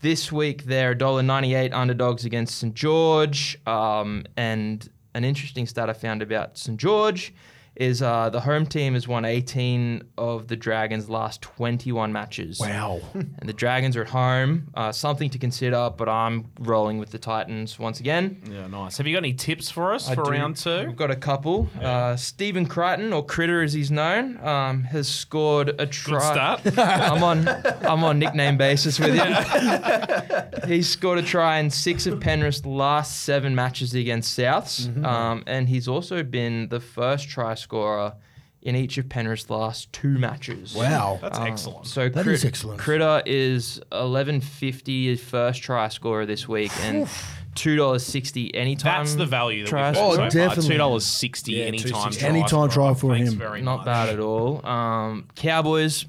This week they're $1.98 underdogs against St George. Um, and an interesting stat I found about St George is uh, the home team has won 18 of the Dragons' last 21 matches. wow. [laughs] And the Dragons are at home. Uh, something to consider, but I'm rolling with the Titans once again. Yeah, nice. Have you got any tips for us I for do- round two? We've got a couple. Uh, Stephen Crichton, or Critter as he's known, um, has scored a Good try. start. [laughs] I'm on I'm on nickname basis with you. [laughs] he's scored a try in six of Penrith's last seven matches against Souths, Mm-hmm. um, and he's also been the first try scorer in each of Penrith's last two matches. Wow. That's Um, excellent. So That Crit- is excellent. Critter is eleven fifty his first try scorer this week, and two dollars sixty anytime. That's the value that tries. we've got Oh, so far. definitely. Two dollars sixty Yeah, anytime. $2.60. try Anytime try for him. Very Not much. bad at all. Um, Cowboys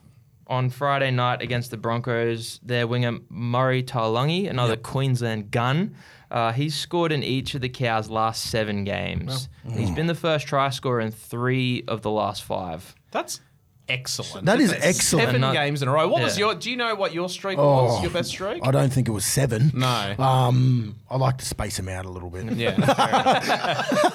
on Friday night against the Broncos. Their winger Murray Taulagi, another Queensland gun. Uh, he's scored in each of the Cows' last seven games. He's been the first try scorer in three of the last five. That's excellent. That is That's excellent. Seven not- games in a row. What was Yeah. your? Do you know what your streak was? Oh, Your best streak? I don't think it was seven. No. Um, I like to space them out a little bit. Yeah.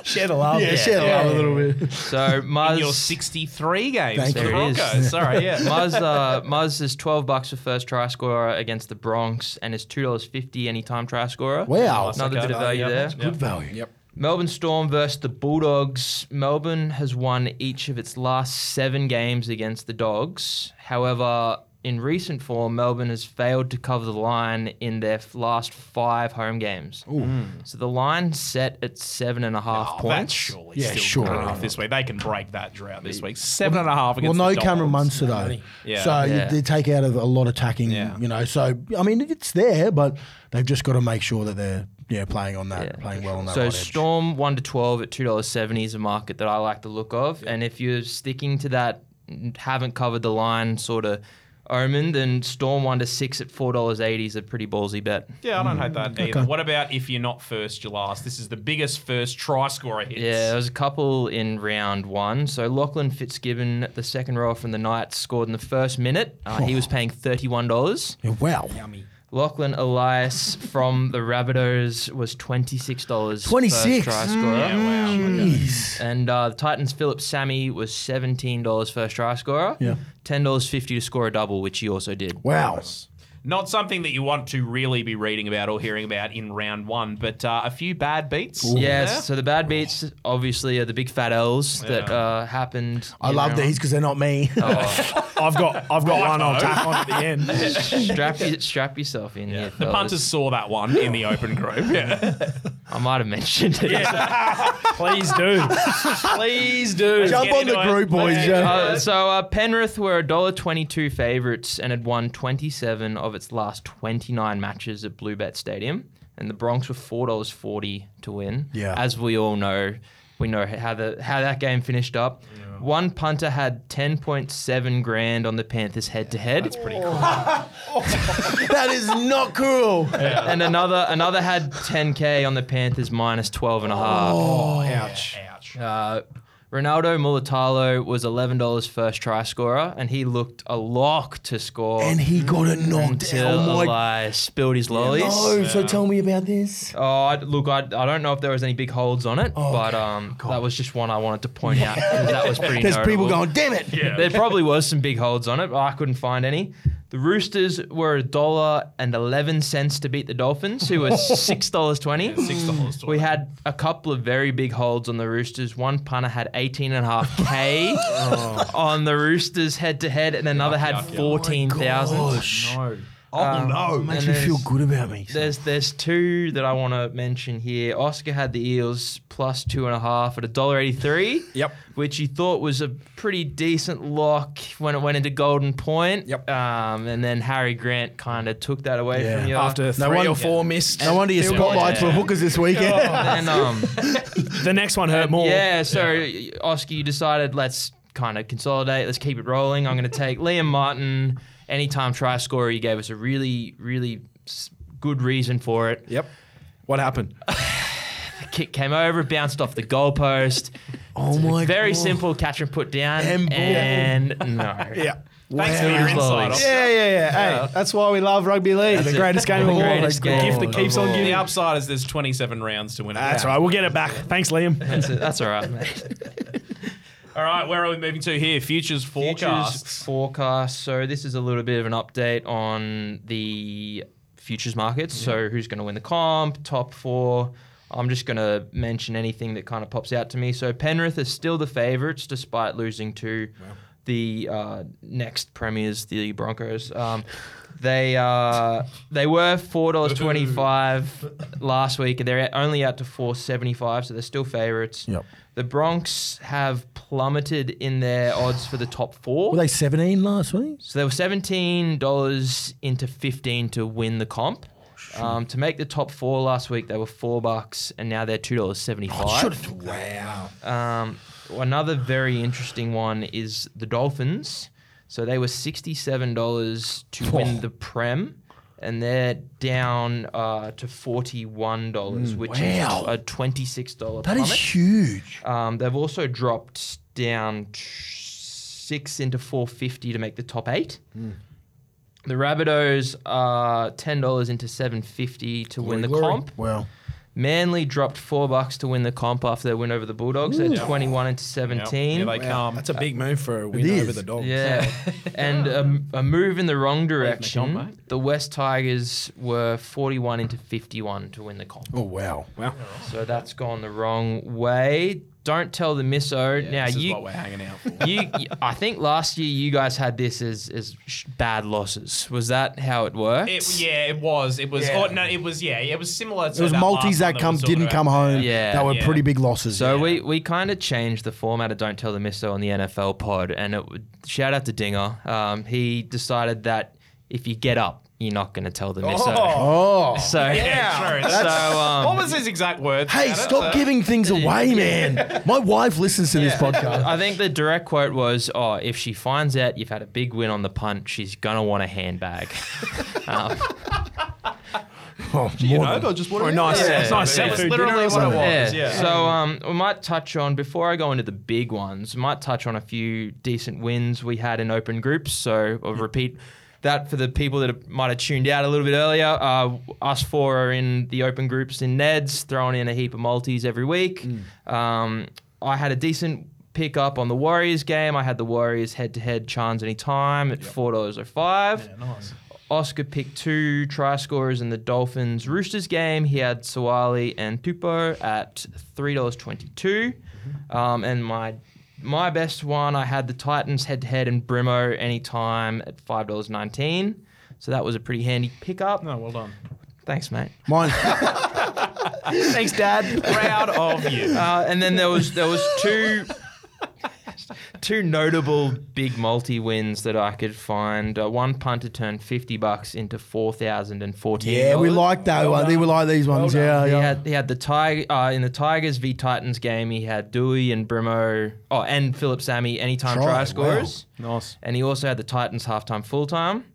Share the love. Yeah, share yeah, love a little bit. So Muzz, In your 63 games Thank for the you. There it is. Broncos. Sorry, yeah. [laughs] Muzz, uh, Muzz is twelve bucks for first try scorer against the Bronx, and is two dollars fifty anytime try scorer. Wow. Another Okay. bit of value Yeah, there. that's Good value. Yep. Melbourne Storm versus the Bulldogs. Melbourne has won each of its last seven games against the Dogs. However, in recent form, Melbourne has failed to cover the line in their last five home games. Hmm. So the line set at seven and a half Oh, that's points. surely Yeah, still sure. good enough this week. They can break that drought this week. Seven and a half Well, against no the Cameron Dogs. Munster though, Yeah. so Yeah. they take out of a lot of attacking. Yeah. You know, so I mean it's there, but they've just got to make sure that they're yeah playing on that, Yeah. playing well on that. So right edge. Storm one to twelve at two dollars seventy is a market that I like the look of, and if you're sticking to that, haven't covered the line sort of omen, then Storm one to six at four dollars eighty is a pretty ballsy bet. Yeah, I don't hate that either. What about if you're not first, you're last? This is the biggest first try scorer hits. Yeah, there was a couple in round one. So Lachlan Fitzgibbon, the second rower from the Knights, scored in the first minute. Uh, he was paying thirty-one dollars. Yeah, wow. Lachlan Ilias from the Rabbitohs was twenty-six dollars. 26? try scorer. Jeez. And uh, the Titans' Phillip Sami was seventeen dollars first try scorer. Yeah. ten dollars fifty to score a double, which he also did. Wow. Not something that you want to really be reading about or hearing about in round one, but uh, a few bad beats. Yes. Yeah. So the bad beats obviously are the big fat L's that uh, happened. I love these because they're not me. [laughs] I've got I've got one I'll tack on at the end. [laughs] strap, strap yourself in here. The fellas. punters saw that one in the open group. [laughs] Yeah. I might have mentioned it. [laughs] Please do. Please do. Jump on the group, boys. Yeah. Uh, so uh, Penrith were $1.22 favourites and had won 27 of its last 29 matches at Bluebet Stadium. And the Bronx were $4.40 to win. Yeah. As we all know, we know how the how that game finished up. One punter had 10.7 grand on the Panthers head to head. That's pretty cool. [laughs] that is not cool. And another another had 10k on the Panthers minus 12 and a half. Ouch. Ouch. Uh, Ronaldo Mulitalo was $11 first try scorer, and he looked a lock to score And he got it knocked until out. Oh my Ilias spilled his lollies. No, so tell me about this. Oh, I, look, I, I don't know if there was any big holds on it, but um, that was just one I wanted to point out 'cause that was pretty [laughs] There's people going, damn it. Yeah. There probably was some big holds on it, but I couldn't find any. The Roosters were a dollar and eleven cents to beat the Dolphins, who were [laughs] six dollars twenty. Six dollars. We had a couple of very big holds on the Roosters. One punter had 18 and a half K [laughs] oh. on the Roosters head to head, and another had yuck, yuck. 14,000. Gosh. no. Oh, no. Makes me feel good about me. There's there's two that I want to mention here. Oscar had the Eels plus two and a half at a dollar eighty three. Yep. Which he thought was a pretty decent lock when it went into Golden Point. Yep. Um, and then Harry Grant kind of took that away Yeah. from you. After three one- or four missed. No wonder your spotlights goals. were hookers this weekend. [laughs] and um, [laughs] The next one hurt more. yeah, so Oscar, you decided let's kind of consolidate. Let's keep it rolling. I'm going to take Liam Martin. Anytime try scorer, you gave us a really, really good reason for it. Yep. What happened? [sighs] kick came over, bounced off the goalpost. oh my God. Very God. simple catch and put down. And And, [laughs] no. Yeah. Thanks for your insight. Lollies. Yeah, yeah, yeah. Hey, that's why we love rugby league. the greatest game of all. greatest The game gift that keeps on giving. The giving. upside is there's 27 rounds to win it. That's right. We'll get it back. Thanks, Liam. That's, it. That's all right, mate. [laughs] All right, where are we moving to here? Futures forecasts. Futures forecast. So this is a little bit of an update on the futures markets. So who's going to win the comp, top four. I'm just going to mention anything that kind of pops out to me. So Penrith is still the favourites despite losing to the uh, next premiers, the Broncos. Um, they uh, they were four dollars twenty five last week, and they're only out to four seventy five, so they're still favourites. Yep. The Bronx have plummeted in their odds for the top four. Were they 17 last week? So they were seventeen dollars into fifteen to win the comp. Um, to make the top four last week, they were four bucks, and now they're two dollars seventy five. Wow. Um, another very interesting one is the Dolphins. So they were sixty-seven dollars to win the Prem, and they're down uh, to forty-one dollars, which wow. is a twenty-six dollar That plummet. is huge. Um, they've also dropped down six into 450 to make the top eight. The Rabbitohs are ten dollars into 750 to win the comp. Well, Manly dropped four bucks to win the comp after their win over the Bulldogs. They're 21 into 17. Here they come. That's a big move for a win over the Dogs. Yeah, [laughs] and a, a move in the wrong direction. comp, the West Tigers were 41 into 51 to win the comp. oh wow. Wow. So that's gone the wrong way. Don't tell the misso. now this is you what we're hanging out for. you, I think last year you guys had this as, as sh- bad losses. Was that how it worked? It, yeah, it was. It was. Yeah. Oh, no, it was. Yeah, it was similar. To It was that last multis one that come we didn't come home. Yeah. that were Yeah. pretty big losses. So Yeah. we, we kind of changed the format of Don't Tell the Misso on the NFL pod, and it would, shout out to Dinger. Um, he decided that if you get up, you're not going to tell them. So, Oh. [laughs] so Yeah, true. So, um, what was his exact words? Hey, about it? stop Uh, giving things [laughs] away, man. My wife listens to this podcast. I think the direct quote was, "Oh, if she finds out you've had a big win on the punt, she's gonna want a handbag." [laughs] um, Oh, You more know, than- they'll just want Or a to nice, Yeah. nice That was seafood literally or what it something. was. yeah. Yeah. So um, we might touch on before I go into the big ones. We might touch on a few decent wins we had in open groups. So I'll repeat that for the people that have- might have tuned out a little bit earlier. Uh, us four are in the open groups in Neds, throwing in a heap of multis every week. Um, I had a decent pick up on the Warriors game. I had the Warriors head to head chance anytime at four dollars oh five. nice. Oscar picked two try scorers in the Dolphins Roosters game. He had Suaalii and Tupou at three dollars twenty two, um, and my my best one I had the Titans head to head and Brimo anytime at five dollars nineteen. So that was a pretty handy pickup. No, well done. Thanks, mate. Mine. [laughs] Thanks, Dad. Proud of you. Uh, and then there was there was two two notable big multi wins that I could find. Uh, one punter turned fifty bucks into four thousand and fourteen. Yeah, we like that one. We like these ones. yeah, He yeah. had he had the tiger uh, in the Tigers v Titans game. He had Dewey and Brimo, oh, and Phillip Sami anytime Try, try, wow. scorers. nice. And he also had the Titans halftime full time.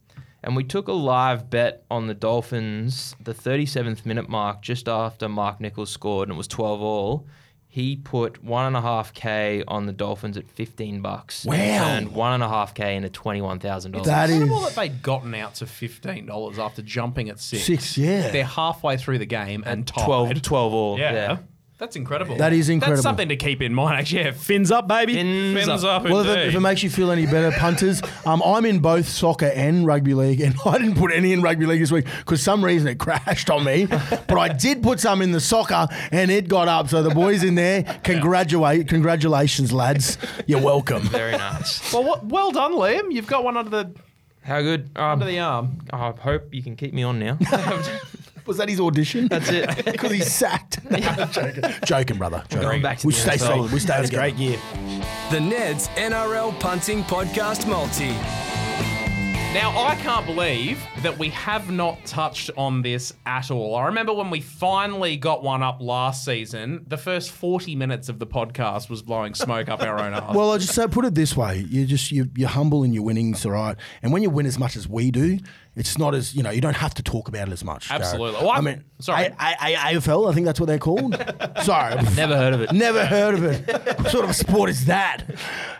And we took a live bet on the Dolphins, the 37th minute mark, just after Mark Nicholls scored, and it was 12 all. He put one and a half k on the Dolphins at 15 bucks. Wow. And one and a half k into 21,000 dollars. That is Incredible that they'd gotten out to fifteen dollars after jumping at six. six. Yeah. They're halfway through the game and tied. 12, 12 all. Yeah. yeah. That's incredible. That is incredible. That's something to keep in mind. Actually, [laughs] yeah, Fins up, baby. Fins fins up. up. Well, if it, if it makes you feel any better, punters, um, I'm in both soccer and rugby league, and [laughs] I didn't put any in rugby league this week because some reason it crashed on me. [laughs] but I did put some in the soccer, and it got up. So the boys in there, congratulate, congratulations, lads. You're welcome. Very nice. well, what, well done, Liam. You've got one under the How good? Um, under the arm. I hope you can keep me on now. Was that his audition? That's it. [laughs] Because he's sacked. [laughs] joking. joking, brother. Joking. Going back to we the stay NFL. solid. We stay That's together. great gear. The Neds NRL Punting Podcast Multi. Now, I can't believe that we have not touched on this at all. I remember when we finally got one up last season, the first 40 minutes of the podcast was blowing smoke up our own [laughs] arse. Well, I just say put it this way: you just you, you're humble in your winnings, all right. And when you win as much as we do, it's not as you know you don't have to talk about it as much. Absolutely. Well, I mean, sorry. A- A- A- AFL. I think that's what they're called. [laughs] sorry, Never heard of it. never heard of it. what sort of sport is that?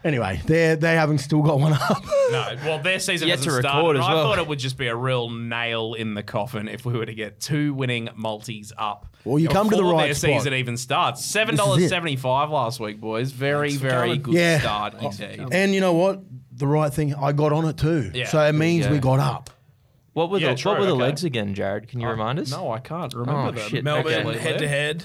Anyway, they they haven't still got one up. no, well, their season Yet hasn't to record started. as and I thought it would just be a real nail in the coffin if we were to get two winning multis up. Well, you come to the before right their spot. season even starts. Seven dollars seventy five last week, boys. Very, for very good Yeah. start indeed. and you know what? The right thing. I got on it too. Yeah. So it means Yeah. we got up. What were Yeah, the true, what were the okay. legs again, Jared? Can you remind us? No, I can't remember Oh, them. shit. Melbourne Okay. head to head.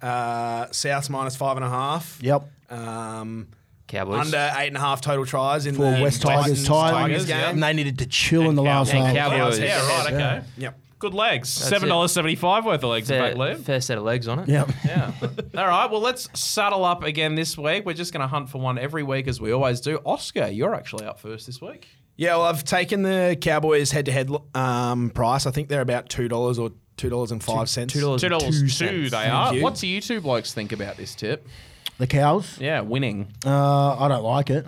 Uh, Souths minus five and a half. Yep. Um, Cowboys. under eight and a half total tries in For the West Tigers, Tigers, Tigers, yeah. and they needed to chill in the last and half. Cowboys. Yeah, right. Okay. Yeah. Yep. Good legs. That's Seven dollars seventy five worth of legs. in fair, fact, Liam. fair set of legs on it. Yep. Yeah. All right. Well, let's saddle up again this week. We're just going to hunt for one every week as we always do. Oscar, you're actually up first this week. Yeah, well, I've taken the Cowboys head to head price. I think they're about two dollars or two dollars and five cents. Two dollars. Two dollars two. cents. They Thank are. you. What do you two blokes think about this tip? The cows. Yeah, winning. Uh, I don't like it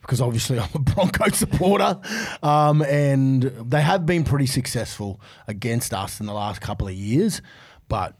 because obviously I'm a Bronco supporter, um, and they have been pretty successful against us in the last couple of years. But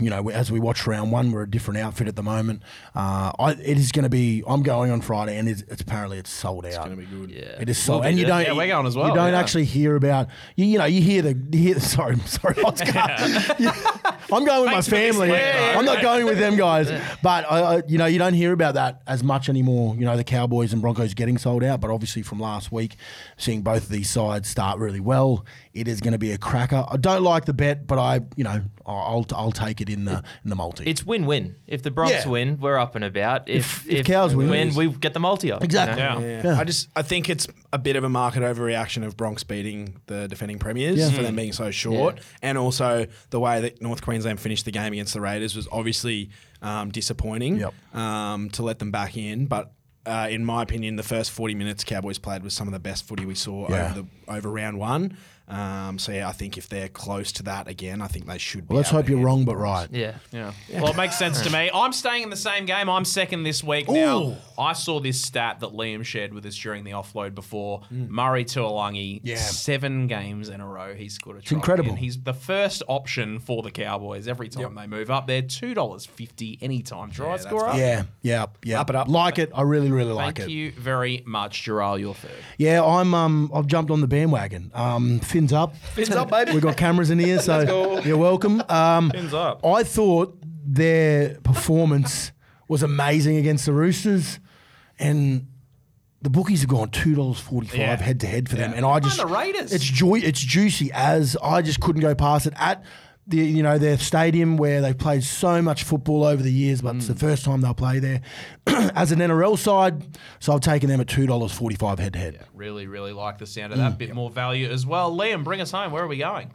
you know, as we watch round one, we're a different outfit at the moment. Uh, I, it is going to be. I'm going on Friday, and it's, it's apparently it's sold out. It's Gonna be good. Yeah. It is sold, We'll and you don't. Yeah, we're going as well, You don't yeah. actually hear about. You, you know, you hear the. You hear, [laughs] sorry, sorry, Oscar. [laughs] I'm going with Thanks my family. bro. I'm not going with them guys. But I, I, you know, you don't hear about that as much anymore. You know, the Cowboys and Broncos getting sold out. But obviously, from last week, seeing both of these sides start really well, it is going to be a cracker. I don't like the bet, but I, you know, I'll I'll take it in the in the multi. It's win-win. If the Bronx Yeah. win, we're up and about. If if Cows win, win, it's- we get the multi up. Exactly. you know? Yeah. Yeah. Yeah. I just I think it's a bit of a market overreaction of Bronx beating the defending premiers Yeah. for them being so short, and also the way that North Queensland finished the game against the Raiders was obviously um, disappointing Yep. um, to let them back in, but. Uh, in my opinion, the first 40 minutes Cowboys played was some of the best footy we saw Yeah. over, the, over round one. Um, so yeah, I think if they're close to that again, I think they should. be Well, let's hope you're wrong, but right. Yeah. Yeah. Well, it makes sense to [laughs] me. I'm staying in the same game. I'm second this week. Now, I saw this stat that Liam shared with us during the offload before. Murray Taulagi, Yeah. seven games in a row, he's scored a try. incredible. And he's the first option for the Cowboys every time they move up. They're $2.50 anytime try that's scorer. Yeah, yeah, yeah. Up it up. Like it. I really, really like it. Thank it. you very much, Gerald. You're third. Yeah, I'm. Um, I've jumped on the bandwagon. Um, fins up. Fins up, baby. We've got cameras in here, so you're welcome. Um, Fins up. I thought their performance was amazing against the Roosters, and the bookies have gone two dollars forty five Yeah. head to head for them. And I just the Raiders. It's joy. It's juicy as I just couldn't go past it at. The, you know their stadium where they've played so much football over the years, but it's the first time they'll play there [clears throat] as an NRL side. So I've taken them at two dollars forty five head to head. Really, really like the sound of Mm. that. Bit more value as well. Liam, bring us home. Where are we going?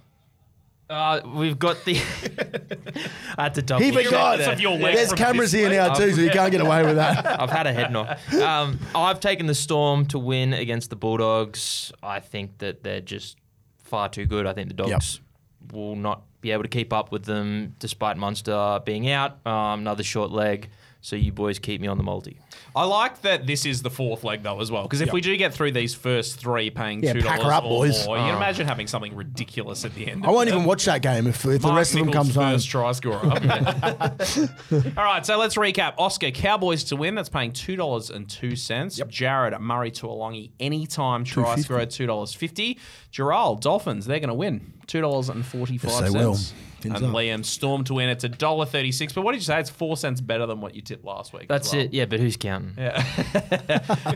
Uh, we've got the. [laughs] I had to double. He forgot. there. your leg There's cameras here now too, so you can't get away with that. [laughs] I've had a head knock. Um, I've taken the Storm to win against the Bulldogs. I think that they're just far too good. I think the Dogs will not be able to keep up with them despite Munster being out. Um, another short leg. So you boys keep me on the multi. I like that this is the fourth leg though as well, because if we do get through these first three, paying Yeah, two pack dollars her up, or boys. more, you can oh. imagine having something ridiculous at the end. I won't even watch that game if, if the Mark rest of them Nicholls' comes home. first try scorer. [laughs] All right, so let's recap. Oscar Cowboys to win. That's paying two dollars and two cents. Jared Murray Taulagi anytime try $2.50. scorer two dollars fifty. Gerald Dolphins they're going to win two dollars and forty five Yes, they will. Fins And up. Liam Storm to win. It's a dollar thirty six. But what did you say? It's four cents better than what you tipped last week. That's well. it. Yeah, but who's counting? Yeah.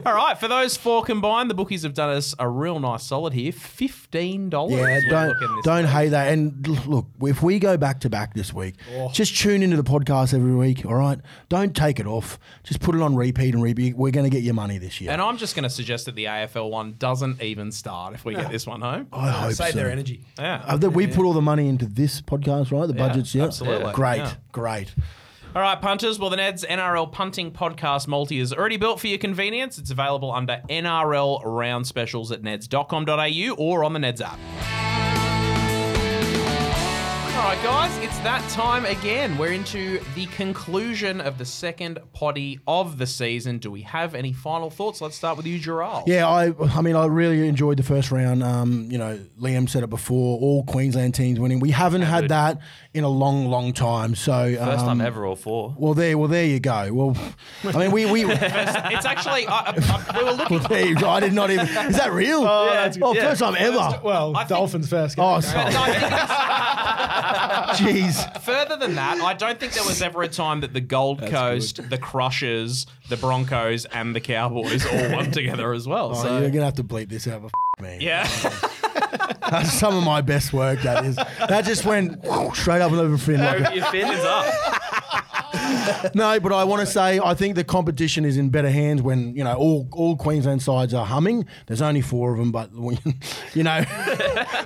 [laughs] All right, for those four combined, the bookies have done us a real nice solid here. Fifteen dollars. Yeah, don't don't hate that. And look, if we go back to back this week, just tune into the podcast every week. All right, don't take it off. Just put it on repeat and repeat. We're going to get your money this year. And I'm just going to suggest that the AFL one doesn't even start if we get this one home. I hope Save so. their energy. Yeah. Uh, that we put all the money into this podcast, right? The budgets, yeah, absolutely. Great, Yeah. great. All right, punters. Well, the Neds NRL Punting Podcast Multi is already built for your convenience. It's available under NRL round specials at neds.com.au or on the Neds app. All right, guys, it's that time again. We're into the conclusion of the second potty of the season. Do we have any final thoughts? Let's start with you, Gerald. Yeah, I, I mean, I really enjoyed the first round. Um, you know, Liam said it before. All Queensland teams winning. We haven't had that in a long, long time. So First um, time ever, all four. Well, there, well, there you go. Well, I mean, we, we. [laughs] It's actually, I, I, we were looking. [laughs] Well, there you go. I did not even. Is that real? Oh, that's- oh yeah. first time ever. Well, I think- Dolphins first. game. Oh, sorry. No, I think it's- Jeez. Further than that, I don't think there was ever a time that the Gold Coast, the Crushers, the Broncos, and the Cowboys all won [laughs] together as well. Oh, so you're gonna have to bleep this out, f- me. yeah, [laughs] That's some of my best work. That is. That just went [laughs] straight up and over fin. Like Your fin is up. A- [laughs] no, but I want to say I think the competition is in better hands when you know all all Queensland sides are humming. There's only four of them, but [laughs] you know [laughs]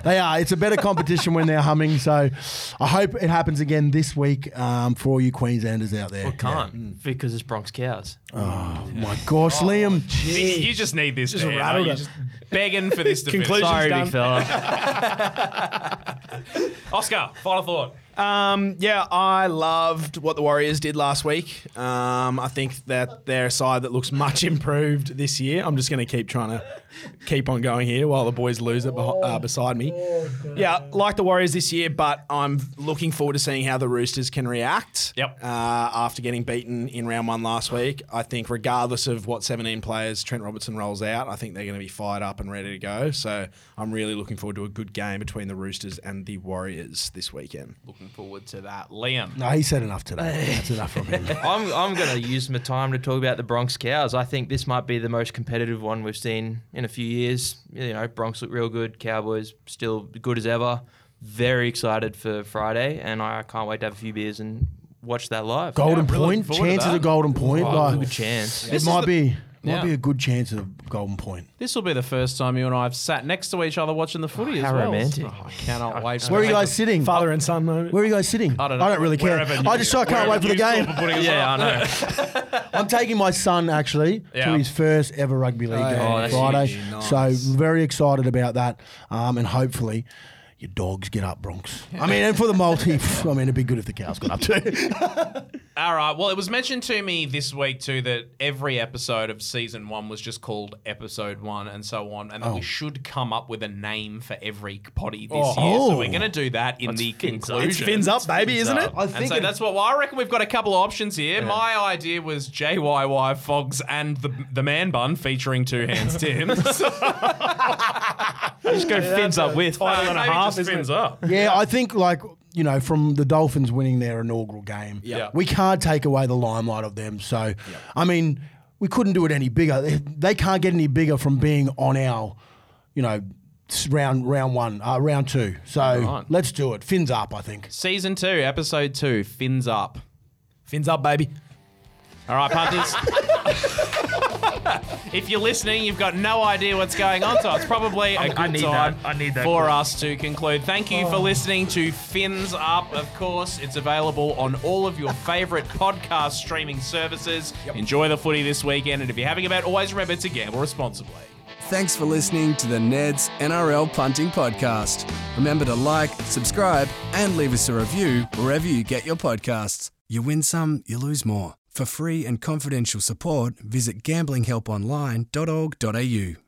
they are. It's a better competition when they're humming. So I hope it happens again this week um, for all you Queenslanders out there. Well, can't because it's Bronx cows. Oh my gosh, Liam. you just need this. Just to end, rattled it. just begging for this to finish. Conclusion's Sorry, done. big fella. Oscar, final thought. Um, yeah, I loved what the Warriors did last week. Um, I think that they're a side that looks much [laughs] improved this year. I'm just going to keep trying to keep on going here while the boys lose it uh, beside me. Yeah, like the Warriors this year, but I'm looking forward to seeing how the Roosters can react. Yep. Uh, after getting beaten in round one last week, I think regardless of what 17 players Trent Robertson rolls out, I think they're going to be fired up and ready to go. So I'm really looking forward to a good game between the Roosters and the Warriors this weekend. Looking forward to that, Liam. No, he said enough today. That's enough from him. [laughs] I'm, I'm going to use my time to talk about the Bronx Cows. I think this might be the most competitive one we've seen in a few years. You know, Bronx look real good. Cowboys still good as ever. Very excited for Friday, and I can't wait to have a few beers and watch that live. Golden I'm really point. Chances of golden point. Oh, like, good chance. it might be. Might Yeah. be a good chance of Golden Point. This will be the first time you and I have sat next to each other watching the footy as how well. romantic. Oh, I cannot [laughs] wait. for Where are you that. guys sitting? Father and son moment. Where are you guys sitting? I don't know. I don't really care. Wherever I just I can't wait for the game. Yeah, I know. [laughs] I'm taking my son actually Yeah. to his first ever rugby league Oh, game. Oh, on that's Friday. huge. Nice. So very excited about that, um, and hopefully. Your dogs get up, Bronx. I mean, and for the multi, [laughs] I mean, it'd be good if the cows got up too. All right. Well, it was mentioned to me this week too that every episode of season one was just called episode one and so on, and that we oh. should come up with a name for every potty this Oh. year. So Oh. we're going to do that in Let's the fins up. conclusion. It's fins up, baby, isn't it? I And think so it- that's what well, I reckon. We've got a couple of options here. My idea was JYY Fogs and the the man bun featuring two hands Tim. So, [laughs] [laughs] Just go fins up with. title and a maybe half, just isn't fins it? up. Yeah, I think like you know from the Dolphins winning their inaugural game, Yeah. we can't take away the limelight of them. So, I mean, we couldn't do it any bigger. They, they can't get any bigger from being on our, you know, round round one, uh, round two. So Right. let's do it. Fins up, I think. Season two, episode two, fins up. Fins up, baby. All right, punters. [laughs] [laughs] if you're listening, you've got no idea what's going on, so it's probably a good I need time that. I need that for clue. us to conclude. Thank you for oh. listening to Fins Up. Of course, it's available on all of your favourite podcast streaming services. Enjoy the footy this weekend, and if you're having a bet, always remember to gamble responsibly. Thanks for listening to the Neds NRL Punting Podcast. Remember to like, subscribe, and leave us a review wherever you get your podcasts. You win some, you lose more. For free and confidential support, visit gamblinghelponline.org.au.